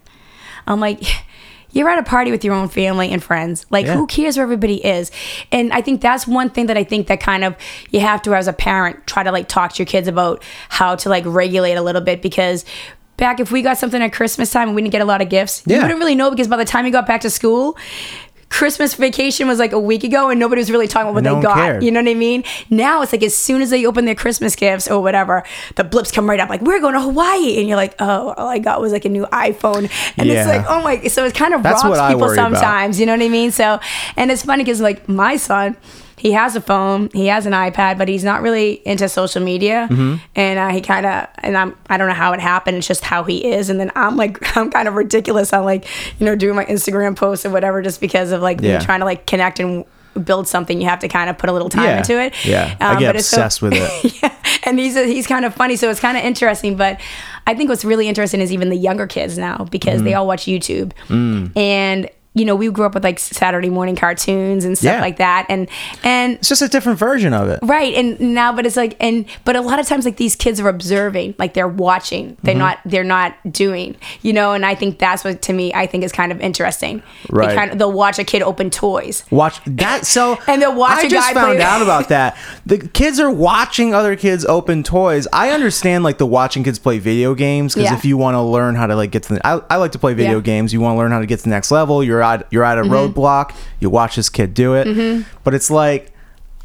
I'm like, you're at a party with your own family and friends. Like, Yeah. who cares where everybody is? And I think that's one thing that I think that kind of you have to, as a parent, try to like talk to your kids about how to like regulate a little bit because. Back if we got something at Christmas time and we didn't get a lot of gifts, you wouldn't really know because by the time you got back to school, Christmas vacation was like a week ago and nobody was really talking about what No they got. cared. You know what I mean? Now it's like as soon as they open their Christmas gifts or whatever, the blips come right up like, we're going to Hawaii. And you're like, oh, all I got was like a new iPhone. And Yeah. it's like, oh my, so it kind of That's robs people worry about. sometimes. You know what I mean? So, and it's funny because like my son, he has a phone, he has an iPad, but he's not really into social media. Mm-hmm. And uh, he kind of, and I'm, I don't know how it happened. It's just how he is. And then I'm like, I'm kind of ridiculous. I'm like, you know, doing my Instagram posts or whatever, just because of like Yeah. me trying to like connect and build something. You have to kind of put a little time Yeah. into it. Yeah. I Um, get but it's so- obsessed with it. yeah, and he's he's kind of funny, so it's kind of interesting. But I think what's really interesting is even the younger kids now because Mm. they all watch YouTube, and you know we grew up with like Saturday morning cartoons and stuff Yeah. like that, and and It's just a different version of it. right and now but it's like and but a lot of times like these kids are observing like they're watching they're Mm-hmm. not they're not doing you know and i think that's what to me i think is kind of interesting Right. they kind of they'll watch a kid open toys Watch that. So And they'll watch I a just found play- out about that. The kids are watching other kids open toys. I understand like the watching kids play video games because Yeah. if you want to learn how to like get to the, I, I like to play video Yeah. Games. You want to learn how to get to the next level. You're at you're at a roadblock. You watch this kid do it, but it's like.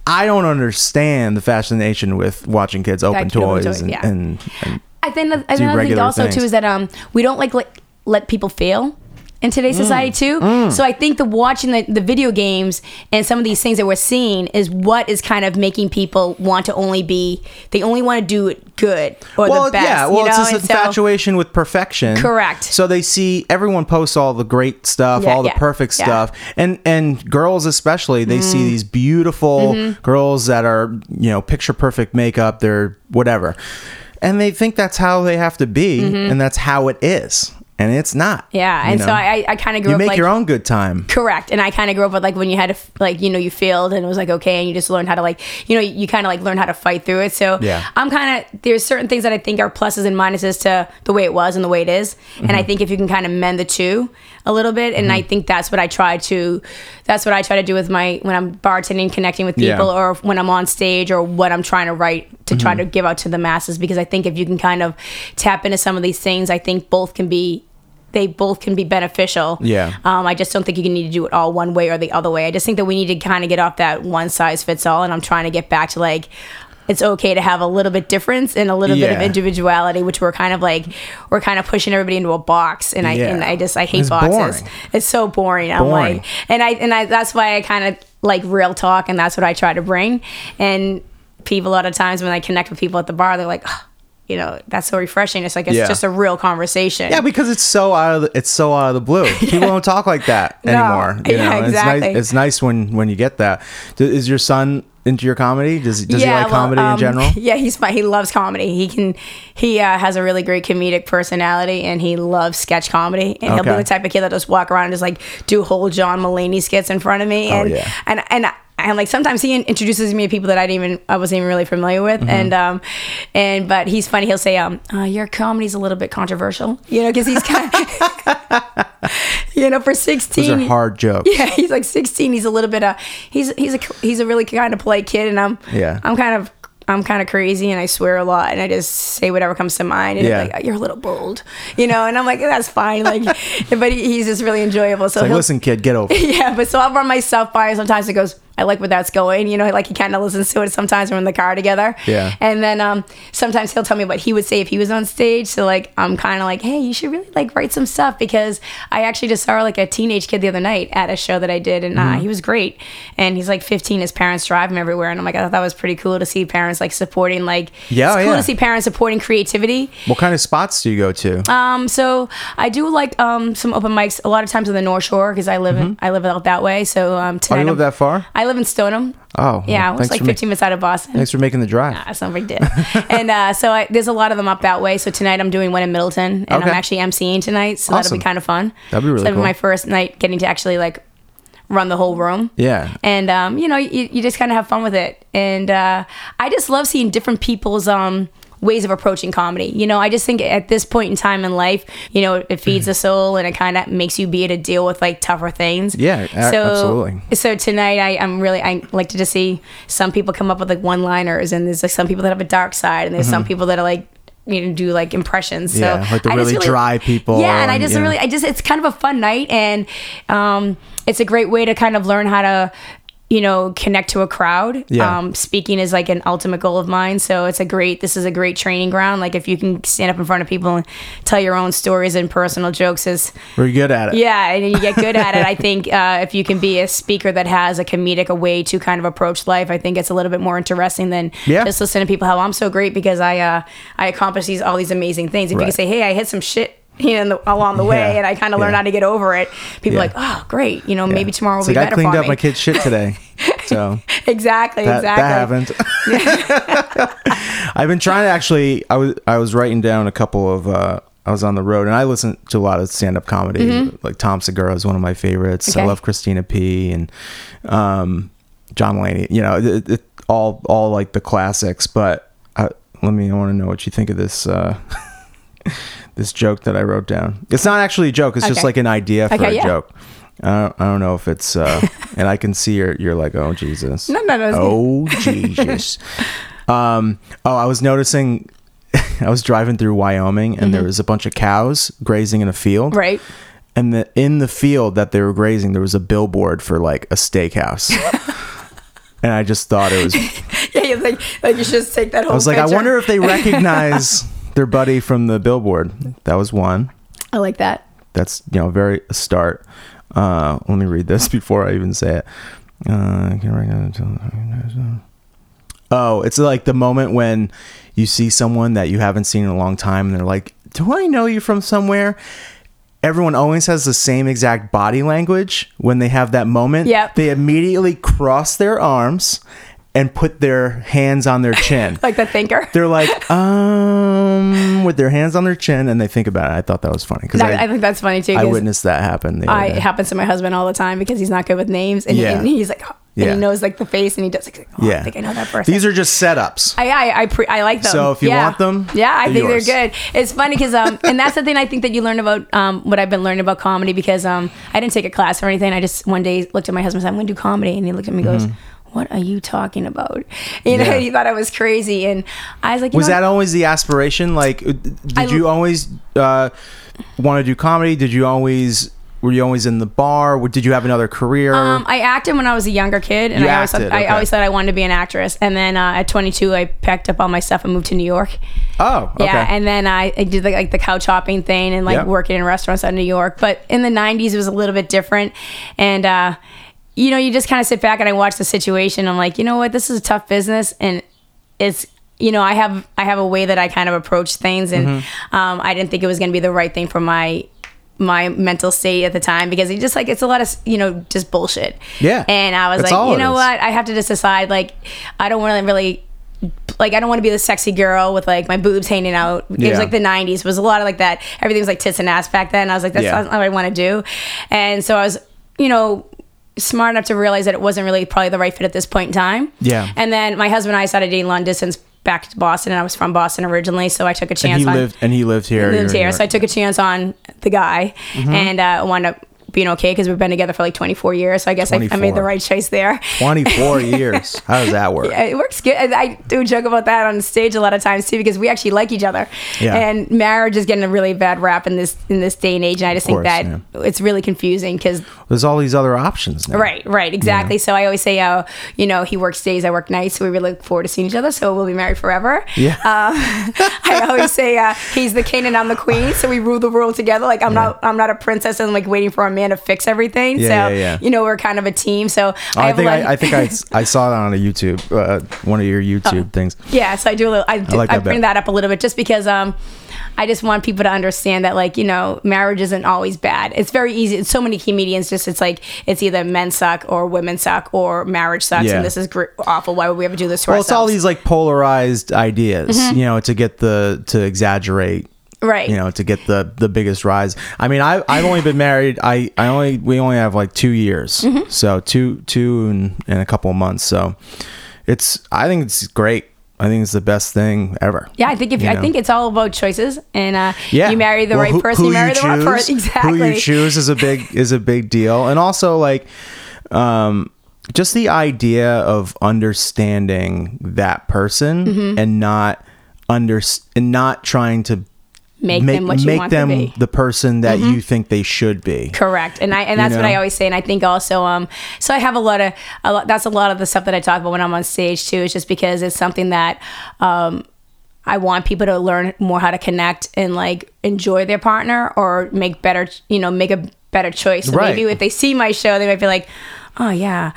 I don't understand the fascination with watching kids open kid open toys, toys, and, yeah. and, and I think that- another thing also things. too is that um we don't like let, let people fail in today's Mm. society too. So I think the watching the, the video games and some of these things that we're seeing is what is kind of making people want to only be they only want to do it good or well, the best. yeah. Well, you know? it's this And so- infatuation with perfection. Correct. So they see everyone posts all the great stuff, Yeah, all the yeah, perfect yeah. stuff, and and girls especially, they see Mm-hmm. these beautiful girls that are you know picture perfect makeup, they're whatever, and they think that's how they have to be, and that's how it is, and it's not. Mm-hmm. yeah, and so? I I kind of grew you up make like your own good time. Correct. And I kind of grew up with like when you had to, f- like, you know, you failed and it was like, okay. And you just learned how to, like, you know, you kind of like learn how to fight through it. So Yeah. I'm kind of, there's certain things that I think are pluses and minuses to the way it was and the way it is. And Mm-hmm. I think if you can kind of mend the two a little bit, and I think that's what I try to, that's what I try to do with my, when I'm bartending, connecting with Yeah. people, or when I'm on stage, or what I'm trying to write to try Mm-hmm. to give out to the masses. Because I think if you can kind of tap into some of these things, I think both can be they both can be beneficial. Yeah. Um, I just don't think you can need to do it all one way or the other way. I just think that we need to kind of get off that one size fits all, and I'm trying to get back to like it's okay to have a little bit difference and a little bit of individuality, which we're kind of like we're kind of pushing everybody into a box, and I Yeah. and I just I hate It's boxes. boring. It's so boring. I'm Boring. like, and I and I that's why I kind of like real talk, and that's what I try to bring. And people a lot of times when I connect with people at the bar, they're like. "Oh, you know that's so refreshing. It's like it's Yeah. just a real conversation. Yeah, because it's so out of the, it's so out of the blue. People don't talk like that No. anymore. You Yeah, know, exactly. it's nice. It's nice when when you get that is your son into your comedy? Does does he like well, comedy in um, general? Yeah, he's fun. He loves comedy. He can. He uh, has a really great comedic personality, and he loves sketch comedy. And he'll be the type of kid that just walk around and just like do whole John Mulaney skits in front of me. Oh, And yeah. and and. And like sometimes he introduces me to people that I didn't even I wasn't even really familiar with, Mm-hmm. and um, and but he's funny. He'll say, um, uh, your comedy's a little bit controversial, you know, because he's kind of, you know, for Those sixteen, are hard jokes. yeah, he's like 16. He's a little bit uh he's he's a he's a really kind of polite kid, and I'm Yeah. I'm kind of I'm kind of crazy and I swear a lot and I just say whatever comes to mind. And Yeah. like, you're a little bold, you know. And I'm like, that's fine. Like, but he, he's just really enjoyable. So Like, listen, kid, get over. it. yeah. But so I'll run myself by. and Sometimes it goes. I like where that's going, you know. Like he kind of listens to it. Sometimes when we're in the car together. Yeah. And then um, sometimes he'll tell me what he would say if he was on stage. So like I'm kind of like, hey, you should really like write some stuff because I actually just saw like a teenage kid the other night at a show that I did, and Mm-hmm. uh, he was great. And he's like 15. His parents drive him everywhere, and I'm like, I thought that was pretty cool to see parents like supporting like. Yeah, it's cool yeah. to see parents supporting creativity. What kind of spots do you go to? Um, so I do like um some open mics a lot of times on the North Shore because I live in, I live out that way. So um, Mm-hmm. oh, you live I'm- that far? I live in Stoneham. Oh, well, Yeah, it's like for ma- 15 minutes out of Boston. Thanks for making the drive. That's not big deal. and uh, so I, there's a lot of them up that way. So tonight I'm doing one in Middleton, and Okay. I'm actually emceeing tonight. So that'll be kind of fun. That'd be really so that'll cool. be my first night getting to actually like run the whole room. Yeah. And um, you know, you, you just kind of have fun with it. And uh, I just love seeing different people's um ways of approaching comedy. You know, I just think at this point in time in life, you know, it feeds Mm-hmm. the soul and it kind of makes you be able to deal with like tougher things. Yeah, a- so, absolutely. So tonight, I, I'm really I like to just see some people come up with like one-liners, and there's like some people that have a dark side, and there's some people that are like you know do like impressions. So Mm-hmm. Yeah, like the I just really dry people Yeah, and I just yeah. really I just it's kind of a fun night, and um, it's a great way to kind of learn how to you know connect to a crowd Yeah. um, speaking is like an ultimate goal of mine so it's a great this is a great training ground like if you can stand up in front of people and tell your own stories and personal jokes is We're good at it. yeah, and you get good at it. I think uh, if you can be a speaker that has a comedic a way to kind of approach life, I think it's a little bit more interesting than Yeah. just listening to people how I'm so great because I uh, I accomplish these all these amazing things. If you can say, hey, I hit some shit. You know, the, along the way, Yeah. and I kind of learned Yeah. how to get over it. People Yeah. are like, "Oh, great! You know, maybe tomorrow will It's be like I cleaned up me." my kid's shit today. So exactly, that, exactly. that happened. I've been trying to actually I was I was writing down a couple of uh I was on the road and I listen to a lot of stand up comedy. Like Tom Segura is one of my favorites. I Mm-hmm. Love Christina P and um John Mulaney. You know, it, it, all all like the classics, but I, let me I want to know what you think of this uh this joke that I wrote down. It's not actually a joke, it's just like an idea for Okay, a yeah. joke. I don't, I don't know if it's uh and I can see you're you're like, "Oh Jesus." No, no, no, Oh Jesus. um oh, I was noticing I was driving through Wyoming and there was a bunch of cows grazing in a field. Mm-hmm. Right. And the, in the field that they were grazing, there was a billboard for like a steakhouse. and I just thought it was Yeah, you like like you should just take that whole. I was like, I wonder if they recognize their buddy from the billboard. That was one. I like that. That's you know very a start. Uh, let me read this before I even say it. Uh, I can recognize- oh, it's like the moment when you see someone that you haven't seen in a long time, and they're like, "Do I know you from somewhere?" Everyone always has the same exact body language when they have that moment. Yep. They immediately cross their arms and put their hands on their chin. Like the thinker. They're like, um, with their hands on their chin, and they think about it. I thought that was funny because I, I, think that's funny too. I witnessed that happen. The I, it happens to my husband all the time because he's not good with names, and, Yeah. and he's like, and Yeah. he knows like the face, and he does like, oh, yeah, I think I know that person. These are just setups. I I I, pre- I like them. So if you Yeah. want them, yeah, I think yours. they're good. It's funny because um, and that's the thing I think that you learn about um what I've been learning about comedy because um I didn't take a class or anything. I just one day looked at my husband and said, I'm going to do comedy, and he looked at me and goes. What are you talking about? You know. Yeah. he thought I was crazy, and I was like, you Was know, that always the aspiration? Like, uh, did I- you always uh, want to do comedy? Did you always were you always in the bar? Did you have another career? Um, I acted when I was a younger kid, and You I always, acted, I okay. always thought I wanted to be an actress. And then uh, at 22, I packed up all my stuff and moved to New York. oh, okay. Yeah, and then I, I did like, like the couch hopping thing and like Yeah. working in restaurants out of New York. But in the '90s, it was a little bit different, and uh, you know, you just kind of sit back and I watch the situation. I'm like, you know what, this is a tough business, and it's you know, I have I have a way that I kind of approach things, and Mm-hmm. um, I didn't think it was going to be the right thing for my my mental state at the time because it just like it's a lot of you know just bullshit. Yeah. and I was like, you know what, I have to just decide like I don't want to really like I don't want to be the sexy girl with like my boobs hanging out. It Yeah. was like the '90s it was a lot of like that. Everything was like tits and ass back then. I was like, that's Yeah. not what I want to do. And so I was, you know, smart enough to realize that it wasn't really probably the right fit at this point in time. Yeah. And then my husband and I started dating long distance back to Boston, and I was from Boston originally, so I took a chance. and he on lived and he lived here. lived you're- here. So I took a chance on the guy Mm-hmm. and uh, wound up being okay because we've been together for like 24 years. So I guess I, I made the right choice there. 24 years. How does that work? Yeah, it works good. I, do joke about that on stage a lot of times too because we actually like each other. Yeah. And marriage is getting a really bad rap in this in this day and age, and I just think that yeah. it's really confusing because There's all these other options now. Right, right, exactly. So I always say, uh, you know, he works days, I work nights, so we really look forward to seeing each other. So we'll be married forever. Yeah. Um, I always say uh, he's the king and I'm the queen, so we rule the world together. Like I'm not, I'm not a princess and like waiting for a man to fix everything. Yeah, so yeah, yeah. you know, we're kind of a team. So Oh, I I think. I, I think I, I saw it on a YouTube, uh, one of your YouTube things. yeah, so I do a little. I, do, I, like that bring bit. that up a little bit just because um, I just want people to understand that like you know marriage isn't always bad. It's very easy. So many comedians just it's like it's either men suck or women suck or marriage sucks Yeah. and this is gr- awful. Why would we ever do this to Well, it's all these like polarized ideas, Mm-hmm. you know, to get the to exaggerate, right. you know, to get the the biggest rise. I mean, I I've only been married. I I only we only have like two years, Mm-hmm. so two two and, and a couple of months. So it's I think it's great. I think it's the best thing ever. Yeah, I think if you I know? think it's all about choices, and uh, yeah, you marry the Well, right who- person, who you marry the wrong choose- person. Exactly. Who you choose is a big is a big deal, and also like, um, just the idea of understanding that person Mm-hmm. and not under and not trying to Make, make them what you want them to be. Mm-hmm. the person that you think they should be. Correct, and I and that's what know? I always say, and I think also, um, so I have a lot of, a lot, that's a lot of the stuff that I talk about when I'm on stage too. Is just because it's something that, um, I want people to learn more how to connect and like enjoy their partner or make better, you know, make a better choice. So Right. maybe if they see my show, they might be like, oh yeah.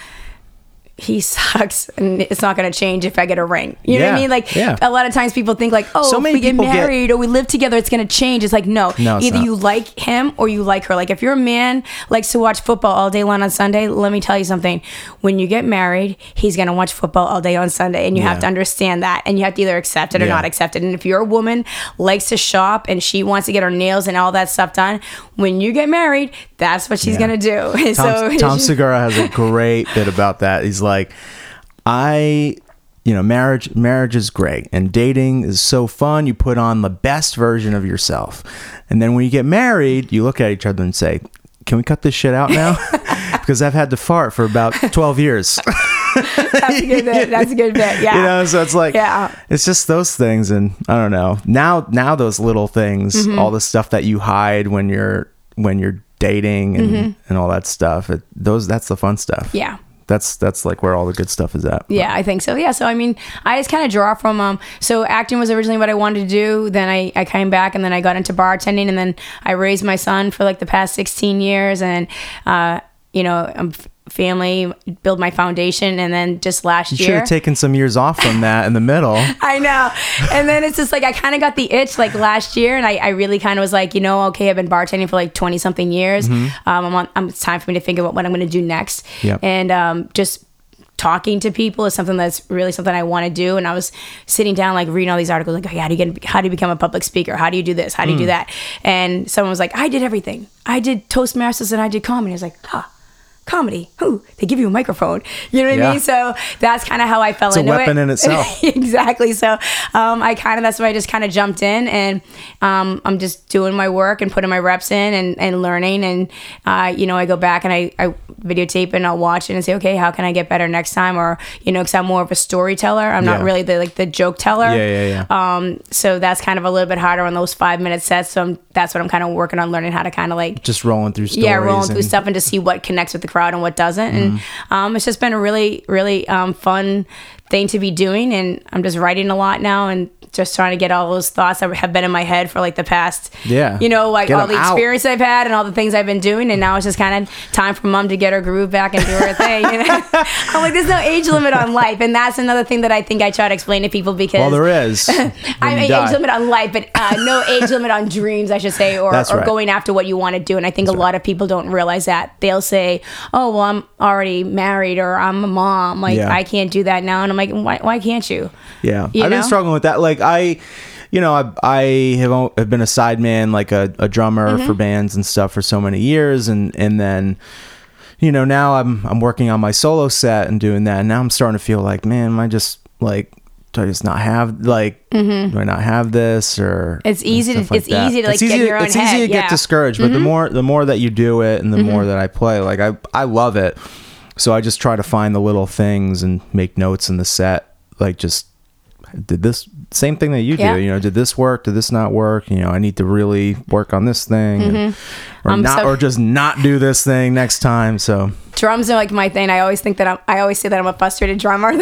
He sucks, and it's not going to change if I get a ring. You know what I mean? Like yeah. a lot of times people think like, oh, So if we get people get- married or we live together, it's going to change. It's like no, No, it's either not. you like him or you like her. Like if you're a man likes to watch football all day long on Sunday, let me tell you something. When you get married, he's gonna watch football all day on Sunday, and you have to understand that, and you have to either accept it or Yeah. not accept it. And if you're a woman likes to shop and she wants to get her nails and all that stuff done, when you get married, that's what she's Yeah. gonna do. Tom, so Tom Segura has a great bit about that. He's like, I, you know, marriage marriage is great and dating is so fun. You put on the best version of yourself, and then when you get married, you look at each other and say, "Can we cut this shit out now?" because I've had to fart for about twelve years. that's a good bit. That's a good bit. Yeah. you know, so it's like, Yeah. it's just those things, and I don't know. Now, now those little things, Mm-hmm. all the stuff that you hide when you're when you're dating and and all that stuff. It, those that's the fun stuff. Mm-hmm. Yeah. That's that's like where all the good stuff is at. Yeah, I think so. Yeah, so I mean, I just kind of draw from um. So acting was originally what I wanted to do. Then I I came back and then I got into bartending and then I raised my son for like the past sixteen years and uh you know f- family build my foundation and then just last You should year have taken some years off from that in the middle. I know. And then it's just like I kind of got the itch like last year, and I, I really kind of was like, you know, okay, I've been bartending for like twenty something years. Um, I'm on. I'm, it's time for me to think about what I'm going to do next. Yep. And um, just talking to people is something that's really something I want to do. And I was sitting down like reading all these articles, like, okay, how do you get? How do you become a public speaker? How do you do this? How do you do that? And someone was like, I did everything. I did Toastmasters and I did comedy. I was like, huh. Comedy. Who? They give you a microphone. You know what Yeah. I mean? So that's kind of how I fell a into weapon it. in itself. exactly. So um, I kind of that's why I just kind of jumped in and um, I'm just doing my work and putting my reps in and, and learning and uh, you know I go back and I, I videotape and I'll watch it and say okay how can I get better next time or you know because I'm more of a storyteller I'm not really the like the joke teller Yeah, yeah, yeah. um so that's kind of a little bit harder on those five minute sets so I'm, that's what I'm kind of working on learning how to kind of like Just rolling through stories. yeah, rolling through stuff and to see what connects with the crowd and what doesn't. And Mm-hmm. um, it's just been a really, really um, fun thing to be doing. And I'm just writing a lot now and just trying to get all those thoughts that have been in my head for like the past, Yeah. you know, like Get all the out. experience I've had and all the things I've been doing. And now it's just kind of time for mom to get her groove back and do her thing. You know? I'm like, there's no age limit on life. And that's another thing that I think I try to explain to people because Well, there is. I mean, age limit on life, but uh, no age limit on dreams, I should say, or, That's or right. going after what you want to do. And I think a lot of people don't realize that. They'll say, "Oh, well, I'm already married, or I'm a mom. Like, Yeah. I can't do that now." And I'm like, "Why? Why can't you?" Yeah, You I've know? been struggling with that. Like I, you know, I, I have, have been a sideman, like a, a drummer Mm-hmm. for bands and stuff for so many years, and and then, you know, now I'm I'm working on my solo set and doing that, and now I'm starting to feel like, man, am I just like do I just not have like do I not have this or Mm-hmm. It's easy to- stuff it's easy to, like, get in your own it's easy head, to get yeah. Mm-hmm. discouraged but the more the more that you do it and the more that I play like I I love it so I just try to find the little things and make notes in the set like just did this same thing that you Yeah. do you know did this work did this not work you know I need to really work on this thing and- or Mm-hmm. Not so- or just not do this thing next time so drums are like my thing. I always think that I'm, I always say that I'm a frustrated drummer.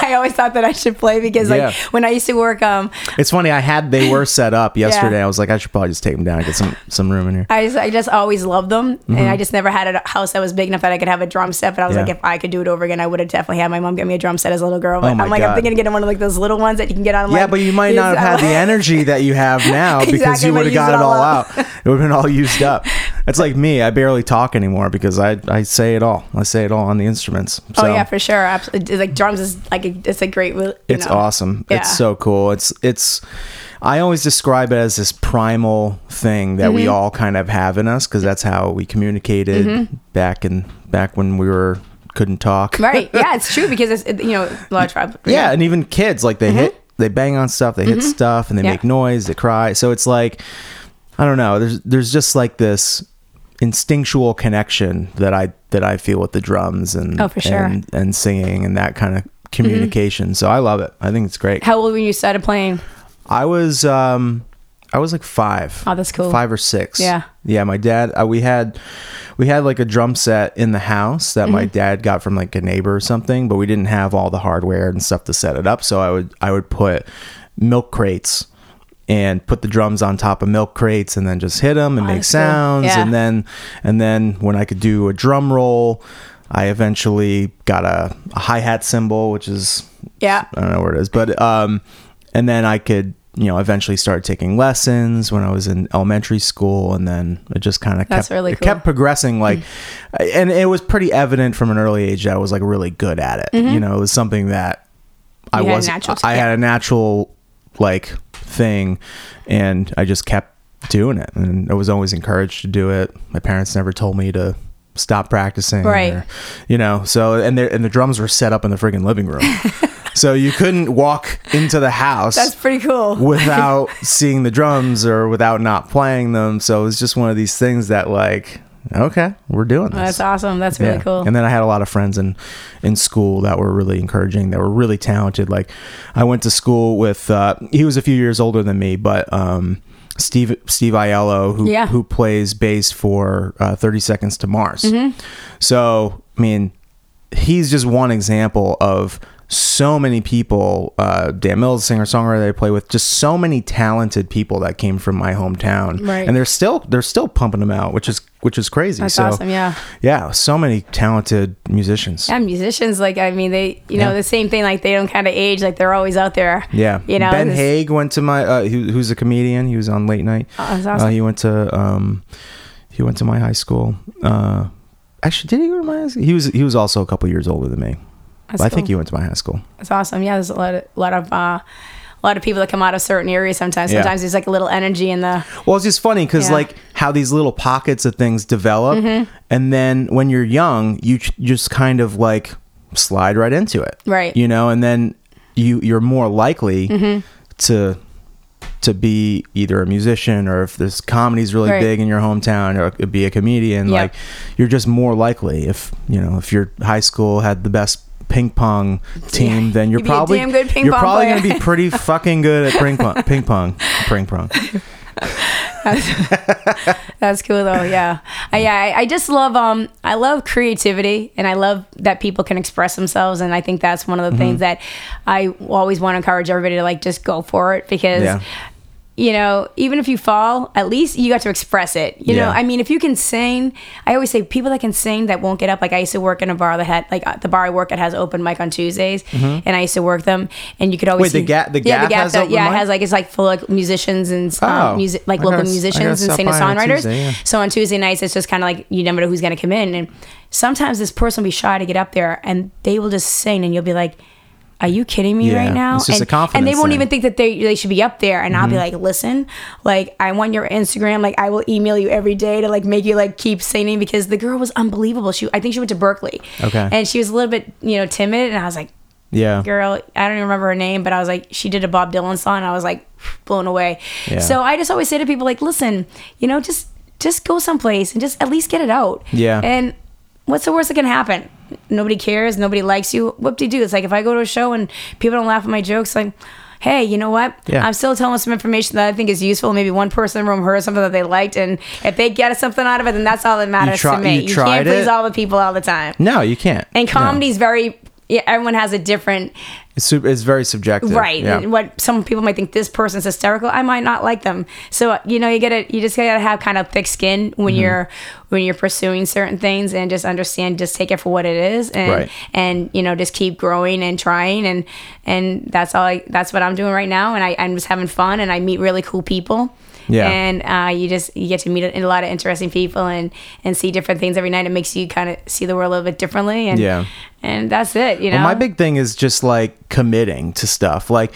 I always thought that I should play because like Yeah. when I used to work, um, It's funny. I had they were set up yesterday. I was like, I should probably just take them down and get some some room in here. I just I just always loved them, and I just never had a house that was big enough that I could have a drum set. But I was Mm-hmm. Yeah. like, if I could do it over again, I would have definitely had my mom get me a drum set as a little girl. But Oh I'm like, God. I'm thinking of getting one of like those little ones that you can get on. Yeah, but you might not have had the energy that you have now because you would have got it all all out. It would have been all used up. It's like me. I barely talk anymore because I I say it all. I say it all on the instruments. Oh So yeah, for sure. Absolutely. Like drums is like a, it's a great. It's know. awesome. Yeah. It's so cool. It's it's. I always describe it as this primal thing that Mm-hmm. we all kind of have in us because that's how we communicated Mm-hmm. back in back when we were couldn't talk. Right. Yeah, it's true because it's you know a lot of tribes. yeah, and even kids like they hit they bang on stuff they hit stuff and they Mm-hmm. Yeah. make noise they cry so it's like i don't know there's there's just like this instinctual connection that i that i feel with the drums and Oh, for sure. Mm-hmm. and, and singing and that kind of communication so i love it i think it's great How old when you started playing? i was um i was like five Oh, that's cool. five or six Yeah. yeah my dad uh, we had we had like a drum set in the house that Mm-hmm. my dad got from like a neighbor or something but we didn't have all the hardware and stuff to set it up so i would i would put milk crates and put the drums on top of milk crates and then just hit them and Oh, make that's cool. sounds Yeah. and then and then when i could do a drum roll i eventually got a, a hi-hat cymbal, which is Yeah. I don't know where it is, but um, and then I could you know eventually started taking lessons when I was in elementary school, and then it just kind of kept really it cool. kept progressing. Like, and it was pretty evident from an early age that I was like really good at it. You know, it was something that I Mm-hmm. You a was I had a natural like thing, and I just kept doing it, and I was always encouraged to do it. My parents never told me to stop practicing Right. or- you know so and there and the drums were set up in the friggin' living room so you couldn't walk into the house That's pretty cool. without seeing the drums or without not playing them so it was just one of these things that like okay we're doing this That's awesome. That's really Yeah. cool. And then I had a lot of friends in in school that were really encouraging. That were really talented. Like I went to school with. Uh, he was a few years older than me, but um, Steve Steve Aiello, who Yeah. who plays bass for uh, Thirty Seconds to Mars. Mm-hmm. So I mean, he's just one example of so many people. Uh, Dan Mills, singer songwriter that I play with, just so many talented people that came from my hometown, Right. and they're still they're still pumping them out, which is which is crazy. That's so, awesome. Yeah. yeah, so many talented musicians. Yeah, musicians like I mean they you know Yeah. the same thing like they don't kind of age like they're always out there. Yeah, You know Ben Haig went to my. Uh, who, who's a comedian? He was on late night. Oh, that's Uh, awesome. he went to. Um, he went to my high school. Uh, actually, did he go to my high school? He was. He was also a couple years older than me. But I think you went to my high school. That's awesome. Yeah, there's a lot of lot of uh, a lot of people that come out of certain areas. Sometimes, Yeah. sometimes there's like a little energy in the. Well, it's just funny because Yeah. Mm-hmm. like how these little pockets of things develop, and then when you're young, you ch- just kind of like slide right into it, Right. You know, and then you you're more likely Mm-hmm. to to be either a musician or if this comedy's really Right. big in your hometown or be a comedian Yep. like you're just more likely if you know if your high school had the best ping pong team then you're You'd be a probably damn good ping you're probably going to be pretty fucking good at ping pong ping pong ping pong That's cool though. Yeah, I, yeah. I, I just love um I love creativity and I love that people can express themselves and I think that's one of the Mm-hmm. things that I always want to encourage everybody to like just go for it because. Yeah. You know, even if you fall, at least you got to express it. You know, I mean, if you can sing, I always say people that can sing that won't get up. Like I used to work in a bar that had, like uh, the bar I work at has open mic on Tuesdays, and I used to work them. And you could always Mm-hmm. Wait, the Gap- the yeah, Gap has that- yeah, it has like it's like full of musicians and um, Oh, music like I local gotta musicians and singer songwriters. Tuesday, yeah. So on Tuesday nights, it's just kind of like you never know who's going to come in. And sometimes this person will be shy to get up there and they will just sing and you'll be like, are you kidding me Yeah, right now? it's just a and, confidence and they won't thing. Mm-hmm. even think that they, they should be up there. And I'll be like, listen, like I want your Instagram. Like I will email you every day to like make you like keep singing because the girl was unbelievable. She, I think she went to Berklee. Okay. And she was a little bit, you know, timid. And I was like, Yeah. girl. I don't even remember her name, but I was like, she did a Bob Dylan song. And I was like blown away. Yeah. So I just always say to people like, listen, you know, just just go someplace and just at least get it out. Yeah. And what's the worst that can happen? Nobody cares. Nobody likes you. What do you do? It's like if I go to a show and people don't laugh at my jokes, like. Hey, you know what? Yeah. I'm still telling some information that I think is useful. Maybe one person in the room heard something that they liked, and if they get something out of it, then that's all that matters try- to me. you You, can't please it? all the people all the time. No, you can't. And No. comedy's very yeah, everyone has a different It's, super, it's very subjective. right. Yeah. What some people might think this person's hysterical, I might not like them. So you know, you gotta you just gotta have kind of thick skin when Mm-hmm. you're when you're pursuing certain things and just understand, just take it for what it is, and Right. and you know, just keep growing and trying, and and that's all. I, that's what I'm doing right now, and I, I'm just having fun, and I meet really cool people. Yeah. And uh, you just you get to meet a, a lot of interesting people and and see different things every night. It makes you kind of see the world a little bit differently. And Yeah. and that's it. You know, Well, my big thing is just like committing to stuff. Like,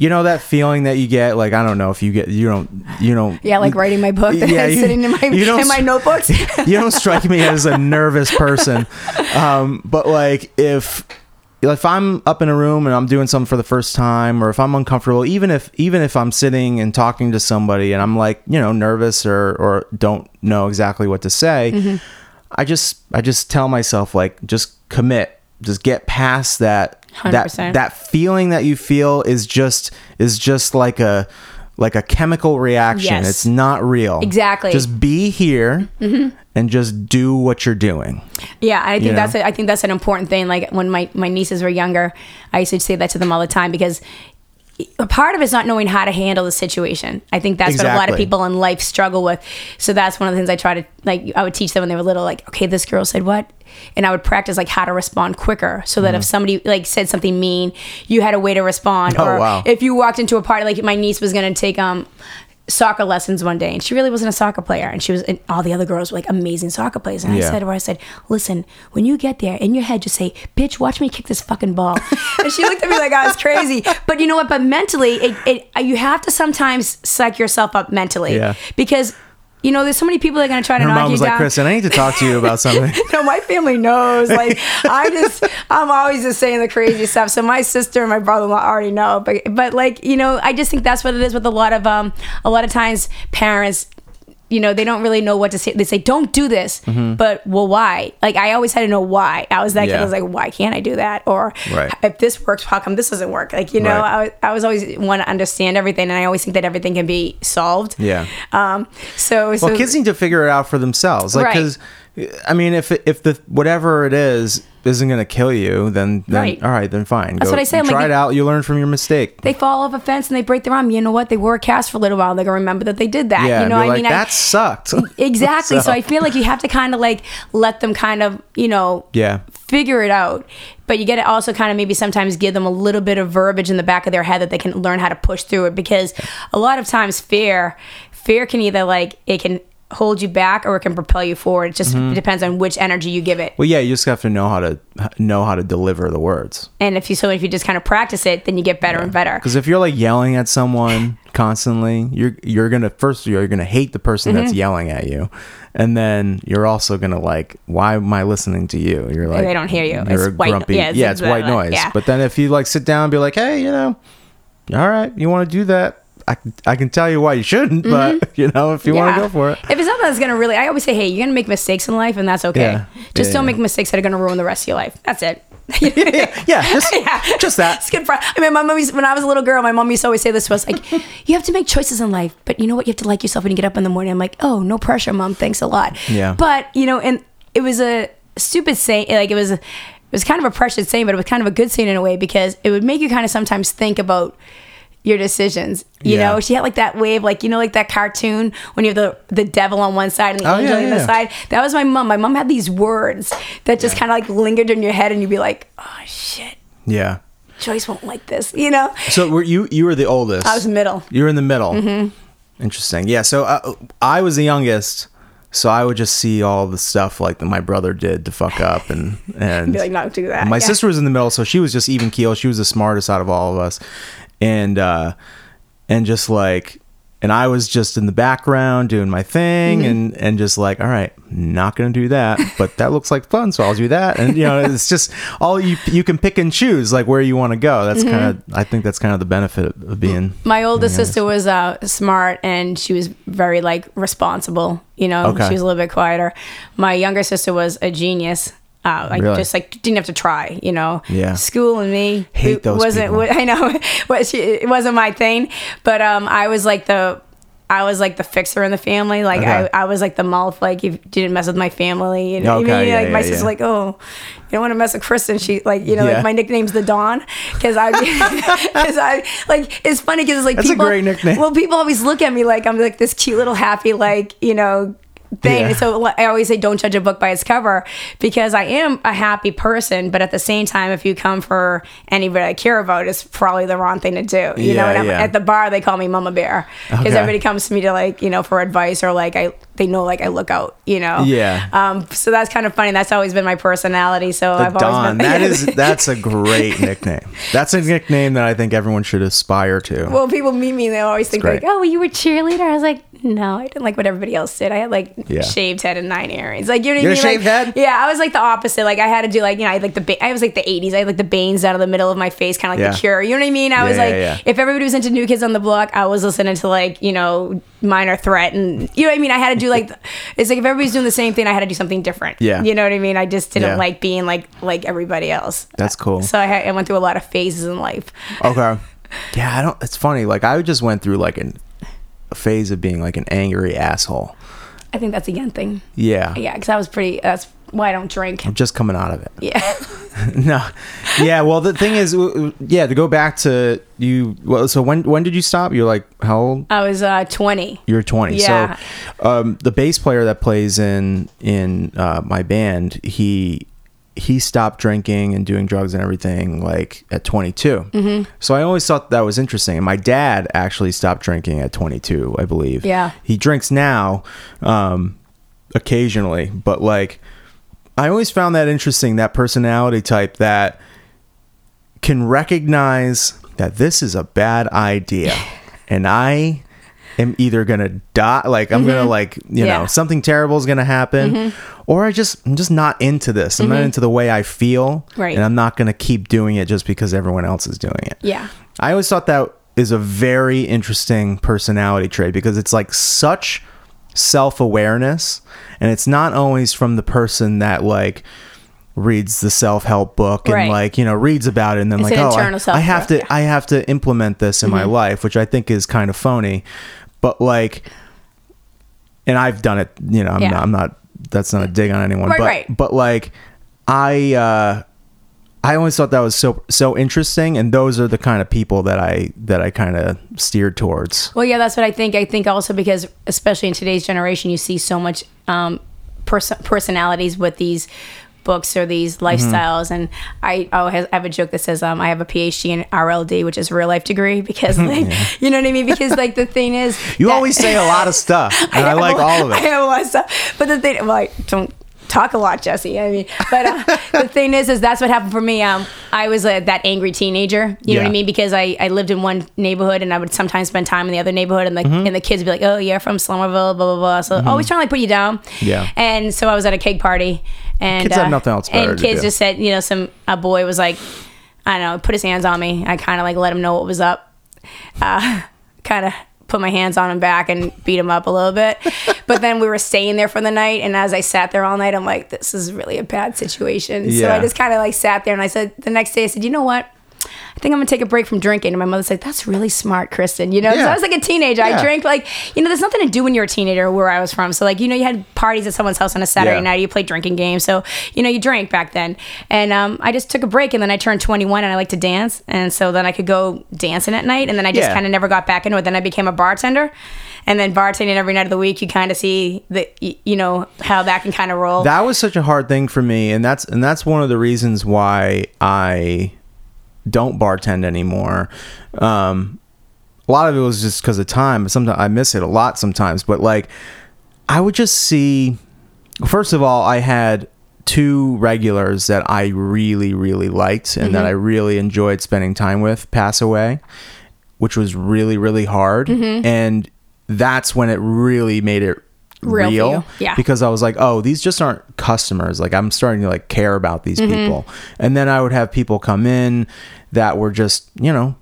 you know that feeling that you get. Like, I don't know if you get. You don't. You don't. Yeah, like writing my book that's you- sitting in my you don't in my notebooks. you don't strike me as a nervous person. Um, but like if if I'm up in a room and I'm doing something for the first time, or if I'm uncomfortable, even if even if I'm sitting and talking to somebody and I'm like you know nervous or or don't know exactly what to say, Mm-hmm. I just I just tell myself like just commit, just get past that that 100%. that feeling that you feel is just is just like a like a chemical reaction. Yes. It's not real. Exactly. Just be here mm-hmm. and just do what you're doing. Yeah, I think You know? that's a, I think that's an important thing. Like when my my nieces were younger, I used to say that to them all the time because a part of it's not knowing how to handle the situation. I think that's what a lot of people in life struggle with. So that's one of the things I try to like. I would teach them when they were little, like, okay, this girl said what, and I would practice like how to respond quicker, so that if somebody like said something mean, you had a way to respond. Mm-hmm. Oh, or wow. if you walked into a party, like my niece was gonna take um soccer lessons one day and she really wasn't a soccer player and she was and all the other girls were like amazing soccer players and I said to her I said listen when you get there in your head just say bitch watch me kick this fucking ball and she looked at me like I was crazy. But you know what? But mentally it, it you have to sometimes psych yourself up mentally Yeah. because you know there's so many people that are going to try to Her knock mom you was like, down Kristen, I need to talk to you about something. no, my family knows. Like I just, I'm always just saying the crazy stuff. So my sister and my brother-in-law already know. But, but like you know, I just think that's what it is with a lot of um, a lot of times parents. You know, they don't really know what to say. They say, "Don't do this," but well, why? Like I always had to know why. I was that kid. Mm-hmm. Yeah. I was like, "Why can't I do that?" Or Right. if this works, how come this doesn't work? Like you know, Right. I, was- I was always want to understand everything, and I always think that everything can be solved. Yeah. Um. So, so Well, kids need to figure it out for themselves. Like, Right. because, I mean, if if the whatever it is isn't going to kill you, then, then Right. all right, then fine. That's Go- what I say, I'm Try like, it out. You learn from your mistake. they fall off a fence and they break their arm. You know what? They wore a cast for a little while. They're gonna remember that they did that. yeah, you know, I be like, mean, I- that sucked. exactly. so. So- I feel like you have to kind of like let them kind of, you know, Yeah. figure it out. But you got to also kind of maybe sometimes give them a little bit of verbiage in the back of their head that they can learn how to push through it because a lot of times fear, fear can either like it can hold you back or it can propel you forward. It just Mm-hmm. depends on which energy you give it. Well, yeah, you just have to know how to know how to deliver the words. And if you so if you just kind of practice it, then you get better and better. Because if you're like yelling at someone constantly, you're you're gonna first you're gonna hate the person that's Mm-hmm. yelling at you, and then you're also gonna like, why am I listening to you? You're like, they don't hear you. You're It's a white- grumpy. yeah, Yeah, it's it's, white exactly- noise. yeah. But then if you like sit down and be like, hey, you know, all right, you want to do that? I, I can tell you why you shouldn't, but mm-hmm. you know, if you want to go for it. If it's something that's gonna really, I always say, hey, you're gonna make mistakes in life, and that's okay. Yeah. Just Yeah, don't yeah. make mistakes that are gonna ruin the rest of your life. That's it. yeah, yeah, just, just that. It's good for. I mean, my mom used, when I was a little girl, my mom used to always say this to us, like, you have to make choices in life, but you know what? You have to like yourself when you get up in the morning. I'm like, oh, no pressure, mom. Thanks a lot. Yeah. But you know, and it was a stupid saying. Like it was, a, it was kind of a precious saying, but it was kind of a good saying in a way because it would make you kind of sometimes think about your decisions. You Yeah. know, she had like that wave, like you know, like that cartoon when you have the the devil on one side and the Oh, angel yeah, on the yeah. side. That was my mom. My mom had these words that just kind of like lingered in your head, and you'd be like, oh shit. Yeah. Joyce won't like this, you know? So were you you were the oldest? I was middle. You were in the middle. Mm-hmm. Interesting. Yeah. So uh, I was the youngest. So I would just see all the stuff like that my brother did to fuck up and and Be like, not do that. my Yeah. sister was in the middle, so she was just even keel. She was the smartest out of all of us, and uh, and just like and I was just in the background doing my thing Mm-hmm. and and just like, all right, not gonna do that, but that looks like fun, so I'll do that. And you know, it's just all you you can pick and choose like where you want to go. That's Mm-hmm. kind of I think that's kind of the benefit of, being. My oldest sister was uh, smart and she was very like responsible. You know, Okay. she was a little bit quieter. My younger sister was a genius. Uh, like Really? just like didn't have to try. You know, Yeah. School and me Hate it those wasn't. people. I know it wasn't my thing, but um, I was like the. I was like the fixer in the family. Like Okay. I, I was like the mouth. Like you didn't mess with my family. You know what I mean? yeah, like my yeah, sister's like, oh, you don't want to mess with Kristen. She like, you know, like my nickname's the Dawn because I, because I like it's funny because it's like That's a people, great nickname. Well, people always look at me like I'm like this cute little happy like you know thing. Yeah. So I always say don't judge a book by its cover because I am a happy person, but at the same time, if you come for anybody I care about, it's probably the wrong thing to do. You Yeah, know, yeah. at the bar they call me Mama Bear because Okay. everybody comes to me to like you know for advice or like I they know like I look out. You know. Yeah. Um. So that's kind of funny. That's always been my personality. So The I've always been. That is that's a great nickname. That's a nickname that I think everyone should aspire to. Well, people meet me and they always think great. like, "Oh, well, you were cheerleader." I was like, "No, I didn't like what everybody else did. I had like Yeah. shaved head and nine earrings. Like you know what You I mean? shaved Like, head? Yeah, I was like the opposite. Like I had to do like you know I had like the ba- I was like the '80s. I had like the bangs out of the middle of my face, kind of like Yeah. the Cure. You know what I mean? I was like, yeah, yeah. if everybody was into New Kids on the Block, I was listening to like you know Minor Threat and you know what I mean. I had to do like it's like if everybody's doing the same thing, I had to do something different. Yeah. you know what I mean. I just didn't Yeah. like being like like everybody else. That's cool. So I, had, I went through a lot of phases in life. Okay. Yeah, I don't. It's funny. Like I just went through like an, phase of being like an angry asshole. I think that's a young thing. Yeah. Yeah, because I was pretty. That's why I don't drink. I'm just coming out of it. Yeah. no. Yeah. Well, the thing is, yeah. To go back to you. Well, so when when did you stop? You're like how old? I was uh, 20. You're 20. Yeah. So, um, the bass player that plays in in uh, my band, he he stopped drinking and doing drugs and everything like at 22. Mm-hmm. So I always thought that was interesting. And my dad actually stopped drinking at 22, I believe. Yeah. He drinks now, um, occasionally, but like I always found that interesting. That personality type that can recognize that this is a bad idea, and I am either gonna die, like I'm gonna like you Mm-hmm. Yeah. Mm-hmm. know something terrible is gonna happen, or I just I'm just not into this. I'm not into the way I feel, Right. and I'm not gonna keep doing it just because everyone else is doing it. Yeah. I always thought that is a very interesting personality trait because it's like such self awareness, and it's not always from the person that like reads the self help book and Right. like you know reads about it and then It's like an oh I, I have to I have to implement this in my Mm-hmm. life, which I think is kind of phony, but like, and I've done it. You know, I'm Yeah. not. I'm not. That's not a dig on anyone, Right, but right. but like, I. uh I always thought that was so so interesting, and those are the kind of people that I that I kind of steered towards. Well, yeah, that's what I think. I think also because, especially in today's generation, you see so much um, pers- personalities with these books or these Mm-hmm. lifestyles. And I, oh, I have a joke that says um, I have a PhD in RLD, which is real life degree, because like, you know what I mean? Because like the thing is, You that- always say a lot of stuff, and I, have like all of it. I have a lot of stuff. But the thing, well, I don't talk a lot, Jesse. I mean, but uh, the thing is, is that's what happened for me. Um, I was uh, that angry teenager. You know what I mean? Because I, I lived in one neighborhood and I would sometimes spend time in the other neighborhood, and the Mm-hmm. and the kids would be like, "Oh, you're from Somerville," blah blah blah. So always trying to like put you down. Yeah. And so I was at a cake party, and Kids have uh, nothing else And kids just said, you know, some a boy was like, I don't know, put his hands on me. I kind of like let him know what was up uh, kind of put my hands on him back and beat him up a little bit. but then we were staying there for the night, and as I sat there all night, I'm like, this is really a bad situation. So I just kind of like sat there, and I said the next day, I said, you know what? I think I'm gonna take a break from drinking. And my mother's like, "That's really smart, Kristen." You know, Yeah. I was like a teenager. Yeah. I drank like, you know, there's nothing to do when you're a teenager where I was from. So like, you know, you had parties at someone's house on a Saturday Yeah. night. You played drinking games. So you know, you drank back then. And um, I just took a break, and then I turned 21, and I like to dance, and so then I could go dancing at night, and then I just kind of never got back into it. Then I became a bartender. And then bartending every night of the week, you kind of see the, you know, how that can kind of roll. That was such a hard thing for me, and that's and that's one of the reasons why I don't bartend anymore. Um, a lot of it was just because of time. Sometimes I miss it a lot sometimes, but like I would just see. First of all, I had two regulars that I really, really liked and that I really enjoyed spending time with pass away, which was really, really hard. And that's when it really made it Real real. Yeah. because I was like, oh, these just aren't customers. Like I'm starting to like care about these Mm-hmm. people. And then I would have people come in that were just, you know,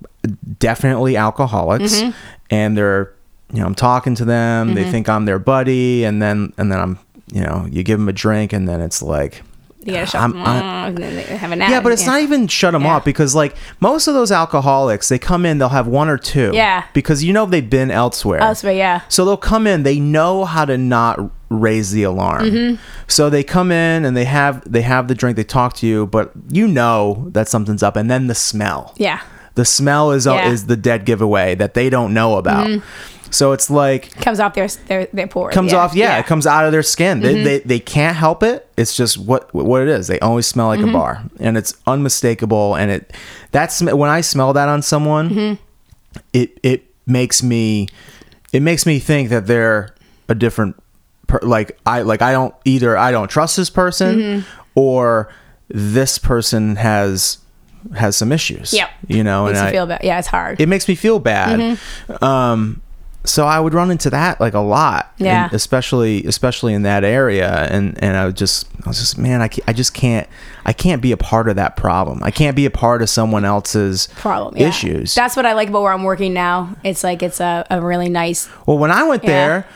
definitely alcoholics Mm-hmm. and they're, you know, I'm talking to them, they think I'm their buddy and then and then I'm, you know, you give them a drink and then it's like You gotta shut I'm- them off, and then they have an yeah, but it's not even shut them Yeah. up because like most of those alcoholics, they come in, they'll have one or two. Yeah. Because you know they've been elsewhere. Elsewhere, yeah. So they'll come in, they know how to not raise the alarm. Mm-hmm. So they come in and they have they have the drink, they talk to you, but you know that something's up and then the smell. Yeah. The smell is Yeah. Mm-hmm. is the dead giveaway that they don't know about. So it's like Comes off their their their pores. comes yeah. off yeah, it comes out of their skin Mm-hmm. they, they, they can't help it it's just what what it is they always smell Mm-hmm. like a bar and it's unmistakable and it that's when i smell that on someone Mm-hmm. it it makes me it makes me think that they're a different per, like i like i don't either i don't trust this person Mm-hmm. or this person has has some issues Yep. you know Makes and you I, feel bad. Yeah, it's hard. it makes me feel bad. Um, so I would run into that like a lot, and Yeah. especially especially in that area, and and I would just I was just man, I, I just can't I can't be a part of that problem. I can't be a part of someone else's problem yeah. issues. That's what I like about where I'm working now. It's like it's a, a really nice. well, when I went Yeah. there,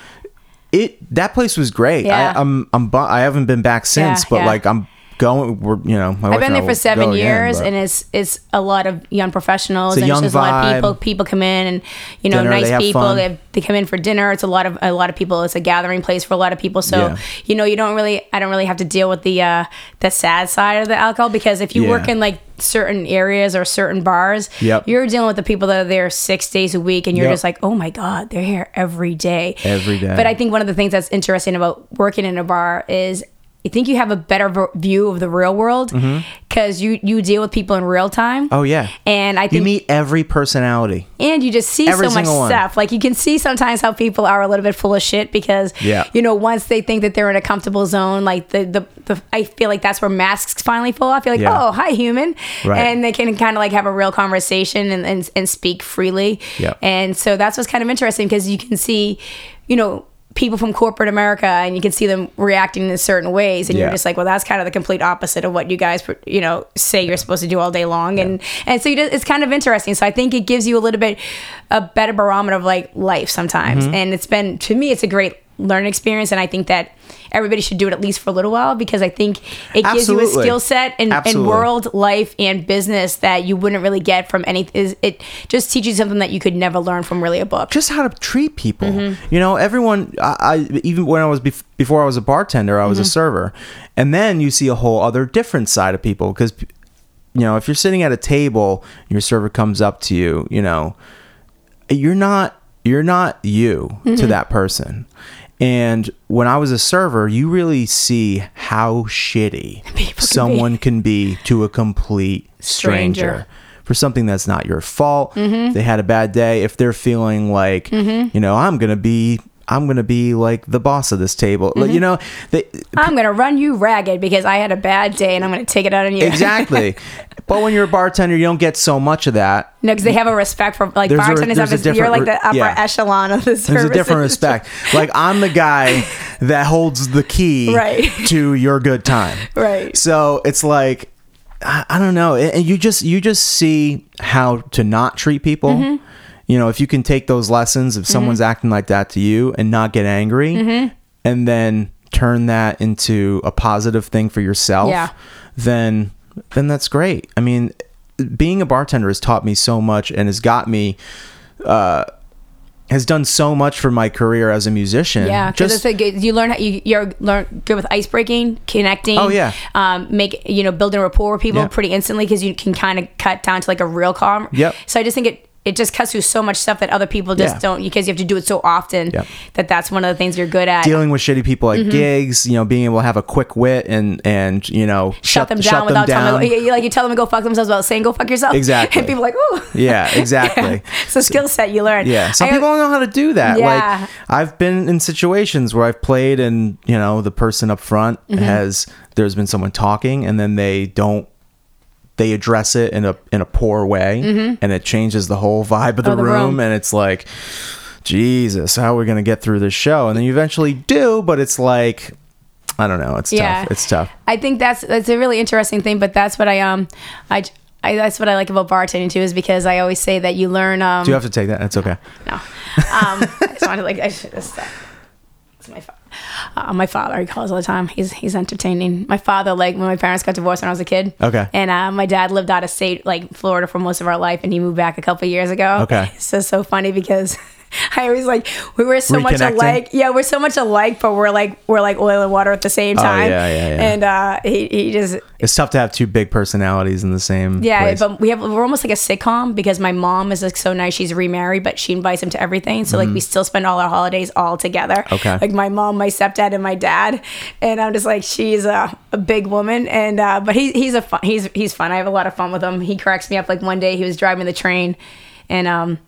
it that place was great. Yeah. I, I'm I'm bu- I haven't been back since, Yeah, but like I'm going. We're you know my I've been there for seven go again, years, and it's it's a lot of young professionals, It's a and young it's just a lot of vibe. people. People come in, and you know, Dinner, nice they have people. They, they come in for dinner. It's a lot of a lot of people. It's a gathering place for a lot of people. So Yeah. you know, you don't really. I don't really have to deal with the uh, the sad side of the alcohol because if you Yeah. work in like certain areas or certain bars, Yep. you're dealing with the people that are there six days a week, and you're Yep. just like, oh my god, they're here every day. Every day. But I think one of the things that's interesting about working in a bar is I think you have a better view of the real world because you you deal with people in real time. Mm-hmm. Oh yeah, And I think you meet every personality. and you just see every so much one. stuff. Like you can see sometimes how people are a little bit full of shit because, Yeah. you know, once they think that they're in a comfortable zone, like the the, the I feel like that's where masks finally fall off. You're like, Yeah. oh, hi, human, Right. and they can kind of like have a real conversation and and, and speak freely. Yeah. And so that's what's kind of interesting because you can see, you know. People from corporate America, and you can see them reacting in certain ways, and Yeah. you're just like, well, that's kind of the complete opposite of what you guys, you know, say you're supposed to do all day long, and and so you just, it's kind of interesting. So I think it gives you a little bit a better barometer of like life sometimes, Mm-hmm. and it's been to me, it's a great learning experience, and I think that everybody should do it at least for a little while because I think it gives you a skill set in, in Absolutely. world, life, and business that you wouldn't really get from any. Is it just teaches you something that you could never learn from really a book? just how to treat people. Mm-hmm. You know, everyone. I, I even when I was bef- before I was a bartender, I was Mm-hmm. a server, and then you see a whole other different side of people because, you know, if you're sitting at a table, and your server comes up to you, you know, you're not you're not you Mm-hmm. to that person. And when I was a server, you really see how shitty be. someone can be to a complete stranger. Stranger. For something that's not your fault, Mm-hmm. they had a bad day. If they're feeling like, you know, I'm gonna be, I'm gonna be like the boss of this table. You Mm-hmm. know, they I'm gonna run you ragged because I had a bad day, and I'm gonna take it out on you. exactly. but when you're a bartender, you don't get so much of that. No, because they have a respect for like There's bartenders. a have this, you're like the upper yeah. echelon of the service. There's a different respect. Like I'm the guy that holds the key Right. to your good time. Right. So it's like I, I don't know, and you just you just see how to not treat people. Mm-hmm. You know, if you can take those lessons if someone's acting like that to you and not get angry, Mm-hmm. and then turn that into a positive thing for yourself, Yeah. then then that's great. I mean, being a bartender has taught me so much and has got me uh has done so much for my career as a musician. Yeah, just a you learn how you you're learn good with ice breaking, connecting. Oh, yeah. um, make you know building rapport with people Yeah. pretty instantly because you can kind of cut down to like a real calm. Yep. So I just think it it just cuts through so much stuff that other people just Yeah. don't because you have to do it so often Yep. that that's one of the things you're good at. dealing with shitty people Mm-hmm. at gigs, you know, being able to have a quick wit and and you know Shut, them down without telling them. Like you tell them to go fuck themselves without saying go fuck yourself. Exactly. And people are like, oh Yeah, exactly. It's a skill set you learn. Yeah, some I- people don't know how to do that. Yeah. Like I've been in situations where I've played and you know the person up front Mm-hmm. has there's been someone talking and then they don't they address it in a in a poor way and it changes the whole vibe of the, Mm-hmm. The room, room. and it's like Jesus, how are we gonna get through this show? And then you eventually do, but it's like, I don't know. It's Yeah. tough. It's tough. I think that's that's a really interesting thing, but that's what I um I, I that's what I like about bartending too is because I always say that you learn um Do you have to take that? It's okay. no um I just wanted like I should just it's my father. Uh, my father, he calls all the time. He's he's entertaining. My father, like when my parents got divorced when I was a kid. Okay. And uh, my dad lived out of state, like Florida, for most of our life, and he moved back a couple years ago. Okay. So so funny because I always like we were so much alike. Yeah, we're so much alike, but we're like we're like oil and water at the same Oh, time. yeah, yeah, yeah. And uh, he he just It's tough to have two big personalities in the same. yeah, place. but we have we're almost like a sitcom because my mom is like so nice. She's remarried, but she invites him to everything. So like we still spend all our holidays all together. Mm-hmm. Okay. Like my mom, my stepdad, and my dad. And I'm just like she's a, a big woman, and uh, but he he's a fun he's he's fun. I have a lot of fun with him. He cracks me up. Like one day he was driving the train, and um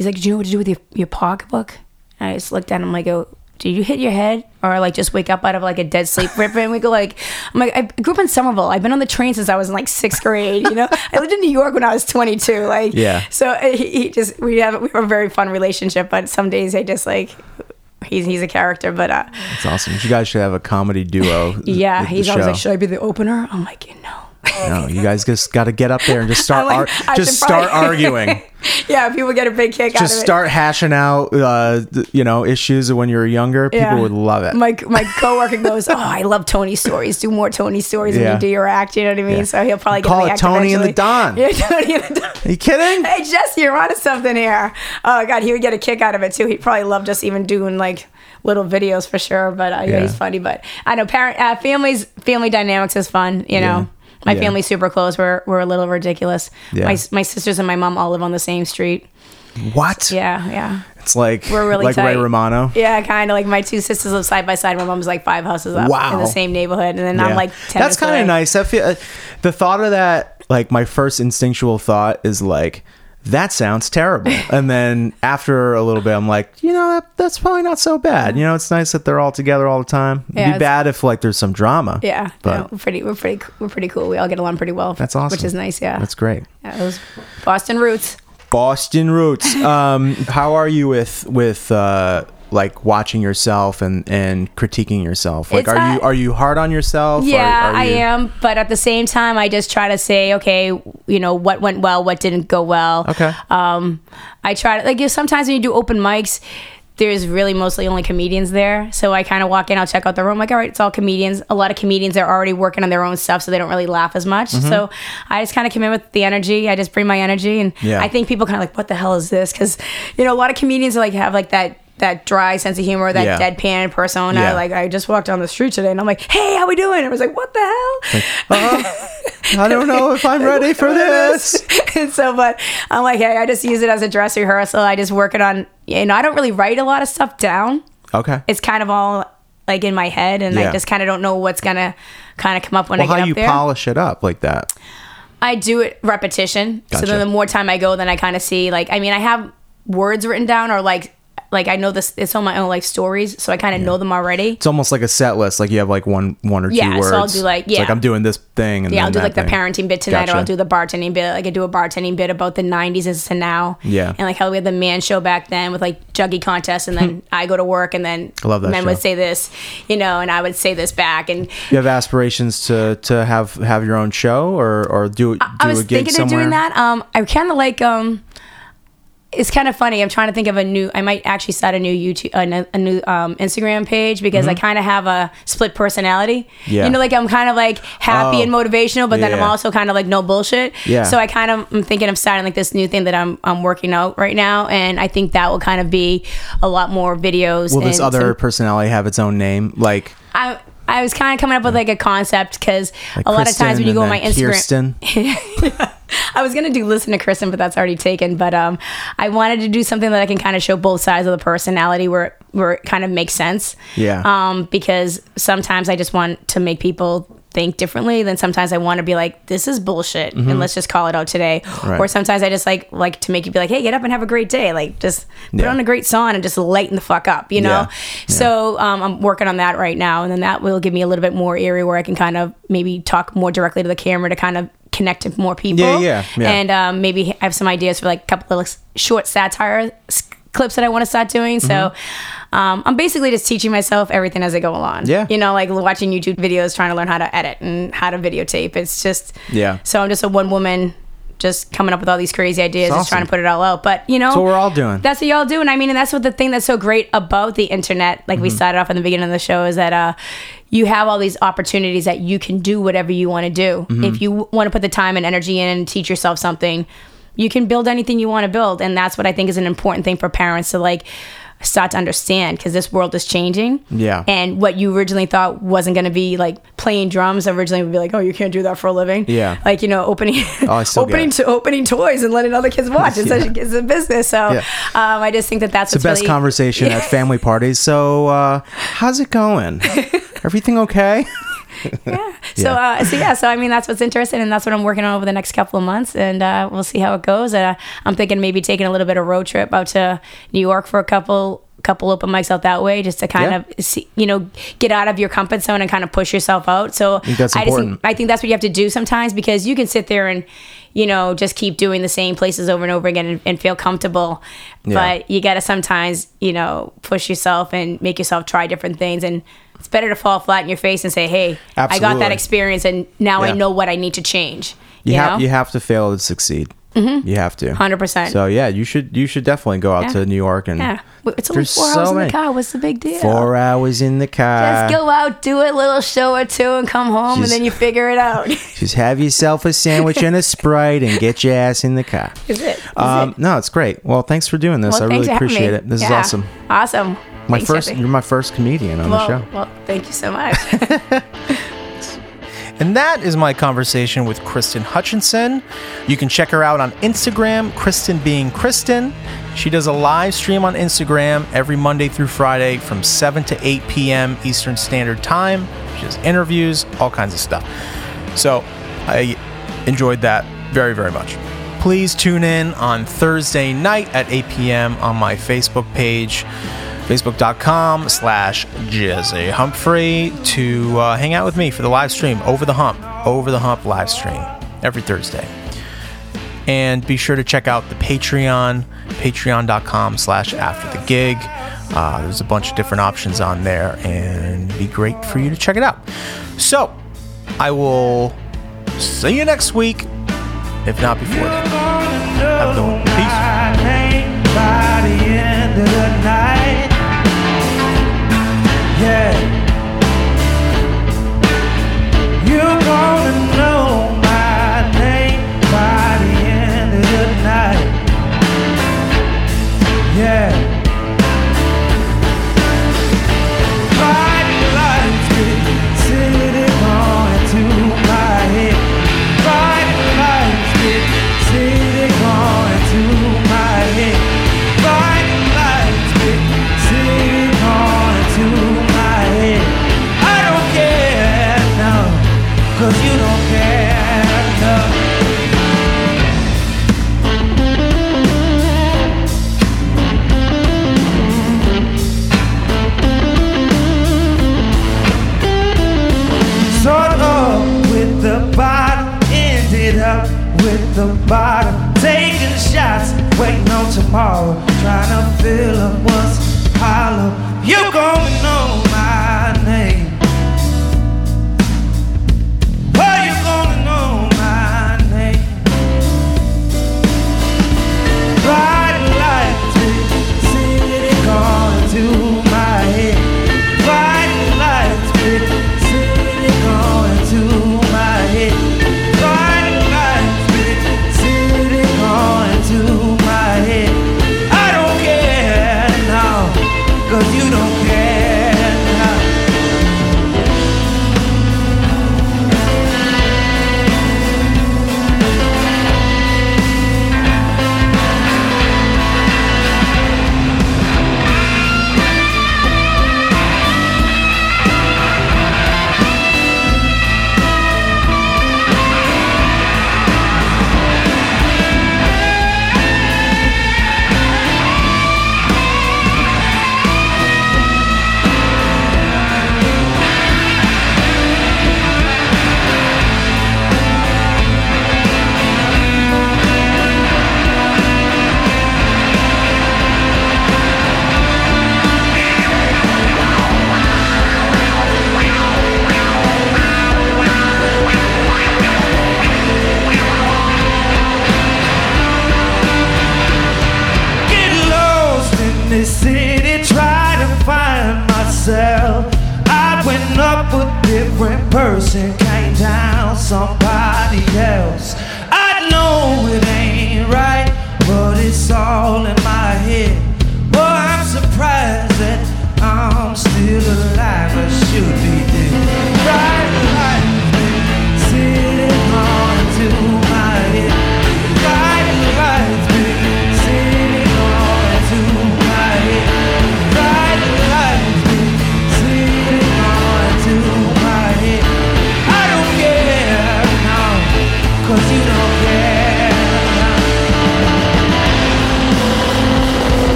he's like, "Do you know what to do with your your pocketbook?" And I just looked at him like, "Oh." Did you hit your head or like just wake up out of like a dead sleep? rip and we go like, I'm like, I grew up in Somerville. I've been on the train since I was in like sixth grade. You know, I lived in New York when I was 22. Like, Yeah. So uh, he, he just we have we have a very fun relationship, but some days I just like he's he's a character. But uh, it's awesome. You guys should have a comedy duo. yeah, the he's always like, should I be the opener? I'm like, you know. No, you guys just got to get up there and just start, like, ar- just start probably- arguing. yeah, people get a big kick out of it. Just start hashing out, uh, you know, issues when you were younger. People Yeah. would love it. My my coworker goes, oh, I love Tony stories. Do more Tony stories Yeah. when you do your act. You know what I mean? Yeah. So he'll probably get Call it Tony and the eventually. Don. Yeah, Tony and the Don. Are you kidding? Hey Jesse, you're onto something here. Oh god, he would get a kick out of it too. He'd probably loved just even doing like little videos for sure. But uh, yeah. He's funny. But I know parent uh, families family dynamics is fun. You know. My Yeah. family's super close. We're we're a little ridiculous. Yeah. My my sisters and my mom all live on the same street. What? Yeah, yeah. It's like We're really like Ray. Romano. Yeah, kind of like my two sisters live side by side. My mom's like five houses up Wow. in the same neighborhood, and then Yeah. I'm like 10 that's kind of nice. I feel uh, the thought of that. Like my first instinctual thought is like that sounds terrible, and then after a little bit, I'm like, you know, that, that's probably not so bad. You know, it's nice that they're all together all the time. It'd Yeah, be bad if like there's some drama. Yeah, but no, we're pretty, we're pretty, we're pretty cool. We all get along pretty well. That's awesome. which is nice. Yeah, that's great. yeah those Boston roots. Boston roots. Um, how are you with with uh, like watching yourself and and critiquing yourself? Like, It's, are you are you hard on yourself? Yeah, Are- are I am. But at the same time, I just try to say, okay, you know, what went well, what didn't go well. Okay. Um, I try to like you sometimes when you do open mics, there's really mostly only comedians there. So I kind of walk in, I'll check out the room, like, all right, it's all comedians. A lot of comedians are already working on their own stuff, so they don't really laugh as much. Mm-hmm. So I just kind of come in with the energy. I just bring my energy, and Yeah. I think people kind of like, what the hell is this? Because you know, a lot of comedians are like have like that. That dry sense of humor, that Yeah. deadpan persona. Yeah. Like I just walked down the street today, and I'm like, "Hey, how we doing?" I was like, "What the hell?" Uh, I don't know if I'm ready for this. and so, but I'm like, hey, I just use it as a dress rehearsal. I just work it on, you know, I don't really write a lot of stuff down. Okay. It's kind of all like in my head, and Yeah. I just kind of don't know what's gonna kind of come up when Well, I get how up you there. polish it up like that? I do it repetition. Gotcha. So then the more time I go, then I kind of see like, I mean, I have words written down or like, like I know this. It's on my own like stories, so I kind of know them already. It's almost like a set list. Like you have like one one or Yeah, two words. so I'll do, like- It's like yeah. I'm doing this thing. And Yeah, I'll do like the parenting bit tonight, or I'll do the bartending bit. Like I do a bartending bit about the '90s as to now. Yeah. and like how we had the man show back then with like juggy contests, and then I go to work, and then I love that men show. would say this, you know, and I would say this back, and You have aspirations to to have have your own show or or do do I was a gig thinking somewhere. of doing that. Um, I kind of like um. It's kind of funny. I'm trying to think of a new. I might actually start a new YouTube, a, new- a new um, Instagram page because I kind of have a split personality. Mm-hmm. Yeah. You know, like I'm kind of like happy Oh. and motivational, but then I'm also kind of like no bullshit. Yeah. So I kind of I'm thinking of starting like this new thing that I'm I'm working out right now, and I think that will kind of be a lot more videos. Will this other some- personality have its own name? Like, I I was kind of coming up with like a concept because like a lot Kristen of times when you go on my Instagram. Kirsten. I was gonna do listen to Kristen, but that's already taken. But um, I wanted to do something that I can kind of show both sides of the personality, where where it kind of makes sense. Yeah. Um, because sometimes I just want to make people think differently. Then sometimes I want to be like, this is bullshit, and let's just call it out today. Mm-hmm. Right. Or sometimes I just like like to make you be like, hey, get up and have a great day. Like just put Yeah. on a great song and just lighten the fuck up, you know. Yeah. Yeah. So um, I'm working on that right now, and then that will give me a little bit more area where I can kind of maybe talk more directly to the camera to kind of connect to more people. Yeah, yeah, yeah. And um, maybe I have some ideas for like a couple of like, short satire s- clips that I want to start doing. So um, I'm basically just teaching myself everything as I go along. Yeah. You know, like watching YouTube videos, trying to learn how to edit and how to videotape. It's just, Yeah. So I'm just a one woman. Just coming up with all these crazy ideas, It's just trying to put it all out. But you know, That's what we're all doing. that's what y'all do. And I mean, and that's what the thing that's so great about the internet, like Mm-hmm. we started off in the beginning of the show, is that uh, you have all these opportunities that you can do whatever you want to do. Mm-hmm. If you want to put the time and energy in and teach yourself something, you can build anything you want to build. And that's what I think is an important thing for parents to like start to understand because this world is changing. Yeah. And what you originally thought wasn't going to be like playing drums originally would be like, oh, you can't do that for a living. Yeah. Like, you know, opening, Oh, I still get opening to opening toys and letting other kids watch. It's, such, it's a business. So Yeah. um, I just think that that's the best conversation at family parties. So, uh, how's it going? Everything okay? Yeah. So, uh, so yeah. So I mean, that's what's interesting, and that's what I'm working on over the next couple of months, and uh, we'll see how it goes. Uh, I'm thinking maybe taking a little bit of road trip out to New York for a couple couple open mics out that way, just to kind Yeah. of see, you know, get out of your comfort zone and kind of push yourself out. So think that's I just important. think, I think that's what you have to do sometimes because you can sit there and you know just keep doing the same places over and over again and, and feel comfortable Yeah. but you got to sometimes you know push yourself and make yourself try different things and better to fall flat in your face and say hey i got that experience and now Yeah. i know what i need to change You, you, have know you have to fail to succeed. You have to. 100% So yeah, you should you should definitely go out Yeah. to New York and yeah it's only four so hours in the car what's the big deal four hours in the car. just go out do a little show or two and come home and then you figure it out Just have yourself a sandwich and a sprite and get your ass in the car. is it Is Um, it? no, it's great. Well, thanks for doing this. Well, I really appreciate me. it. This is awesome. awesome My Thanks, first, Jesse. you're my first comedian on well, the show. well thank you so much And that is my conversation with Kristen Hutchinson. You can check her out on Instagram, Kristen being Kristen. She does a live stream on Instagram every Monday through Friday from 7 to 8 p.m. Eastern Standard Time. She does interviews, all kinds of stuff. So I enjoyed that very, very much. Please tune in on Thursday night at 8 p.m. on my Facebook page facebook.com slash Jesse Humphrey to uh, hang out with me for the live stream over the hump over the hump live stream every thursday. And be sure to check out the patreon patreon.com slash after the gig. Uh, there's a bunch of different options on there and be great for you to check it out. So i will see you next week if not before then. Have a good one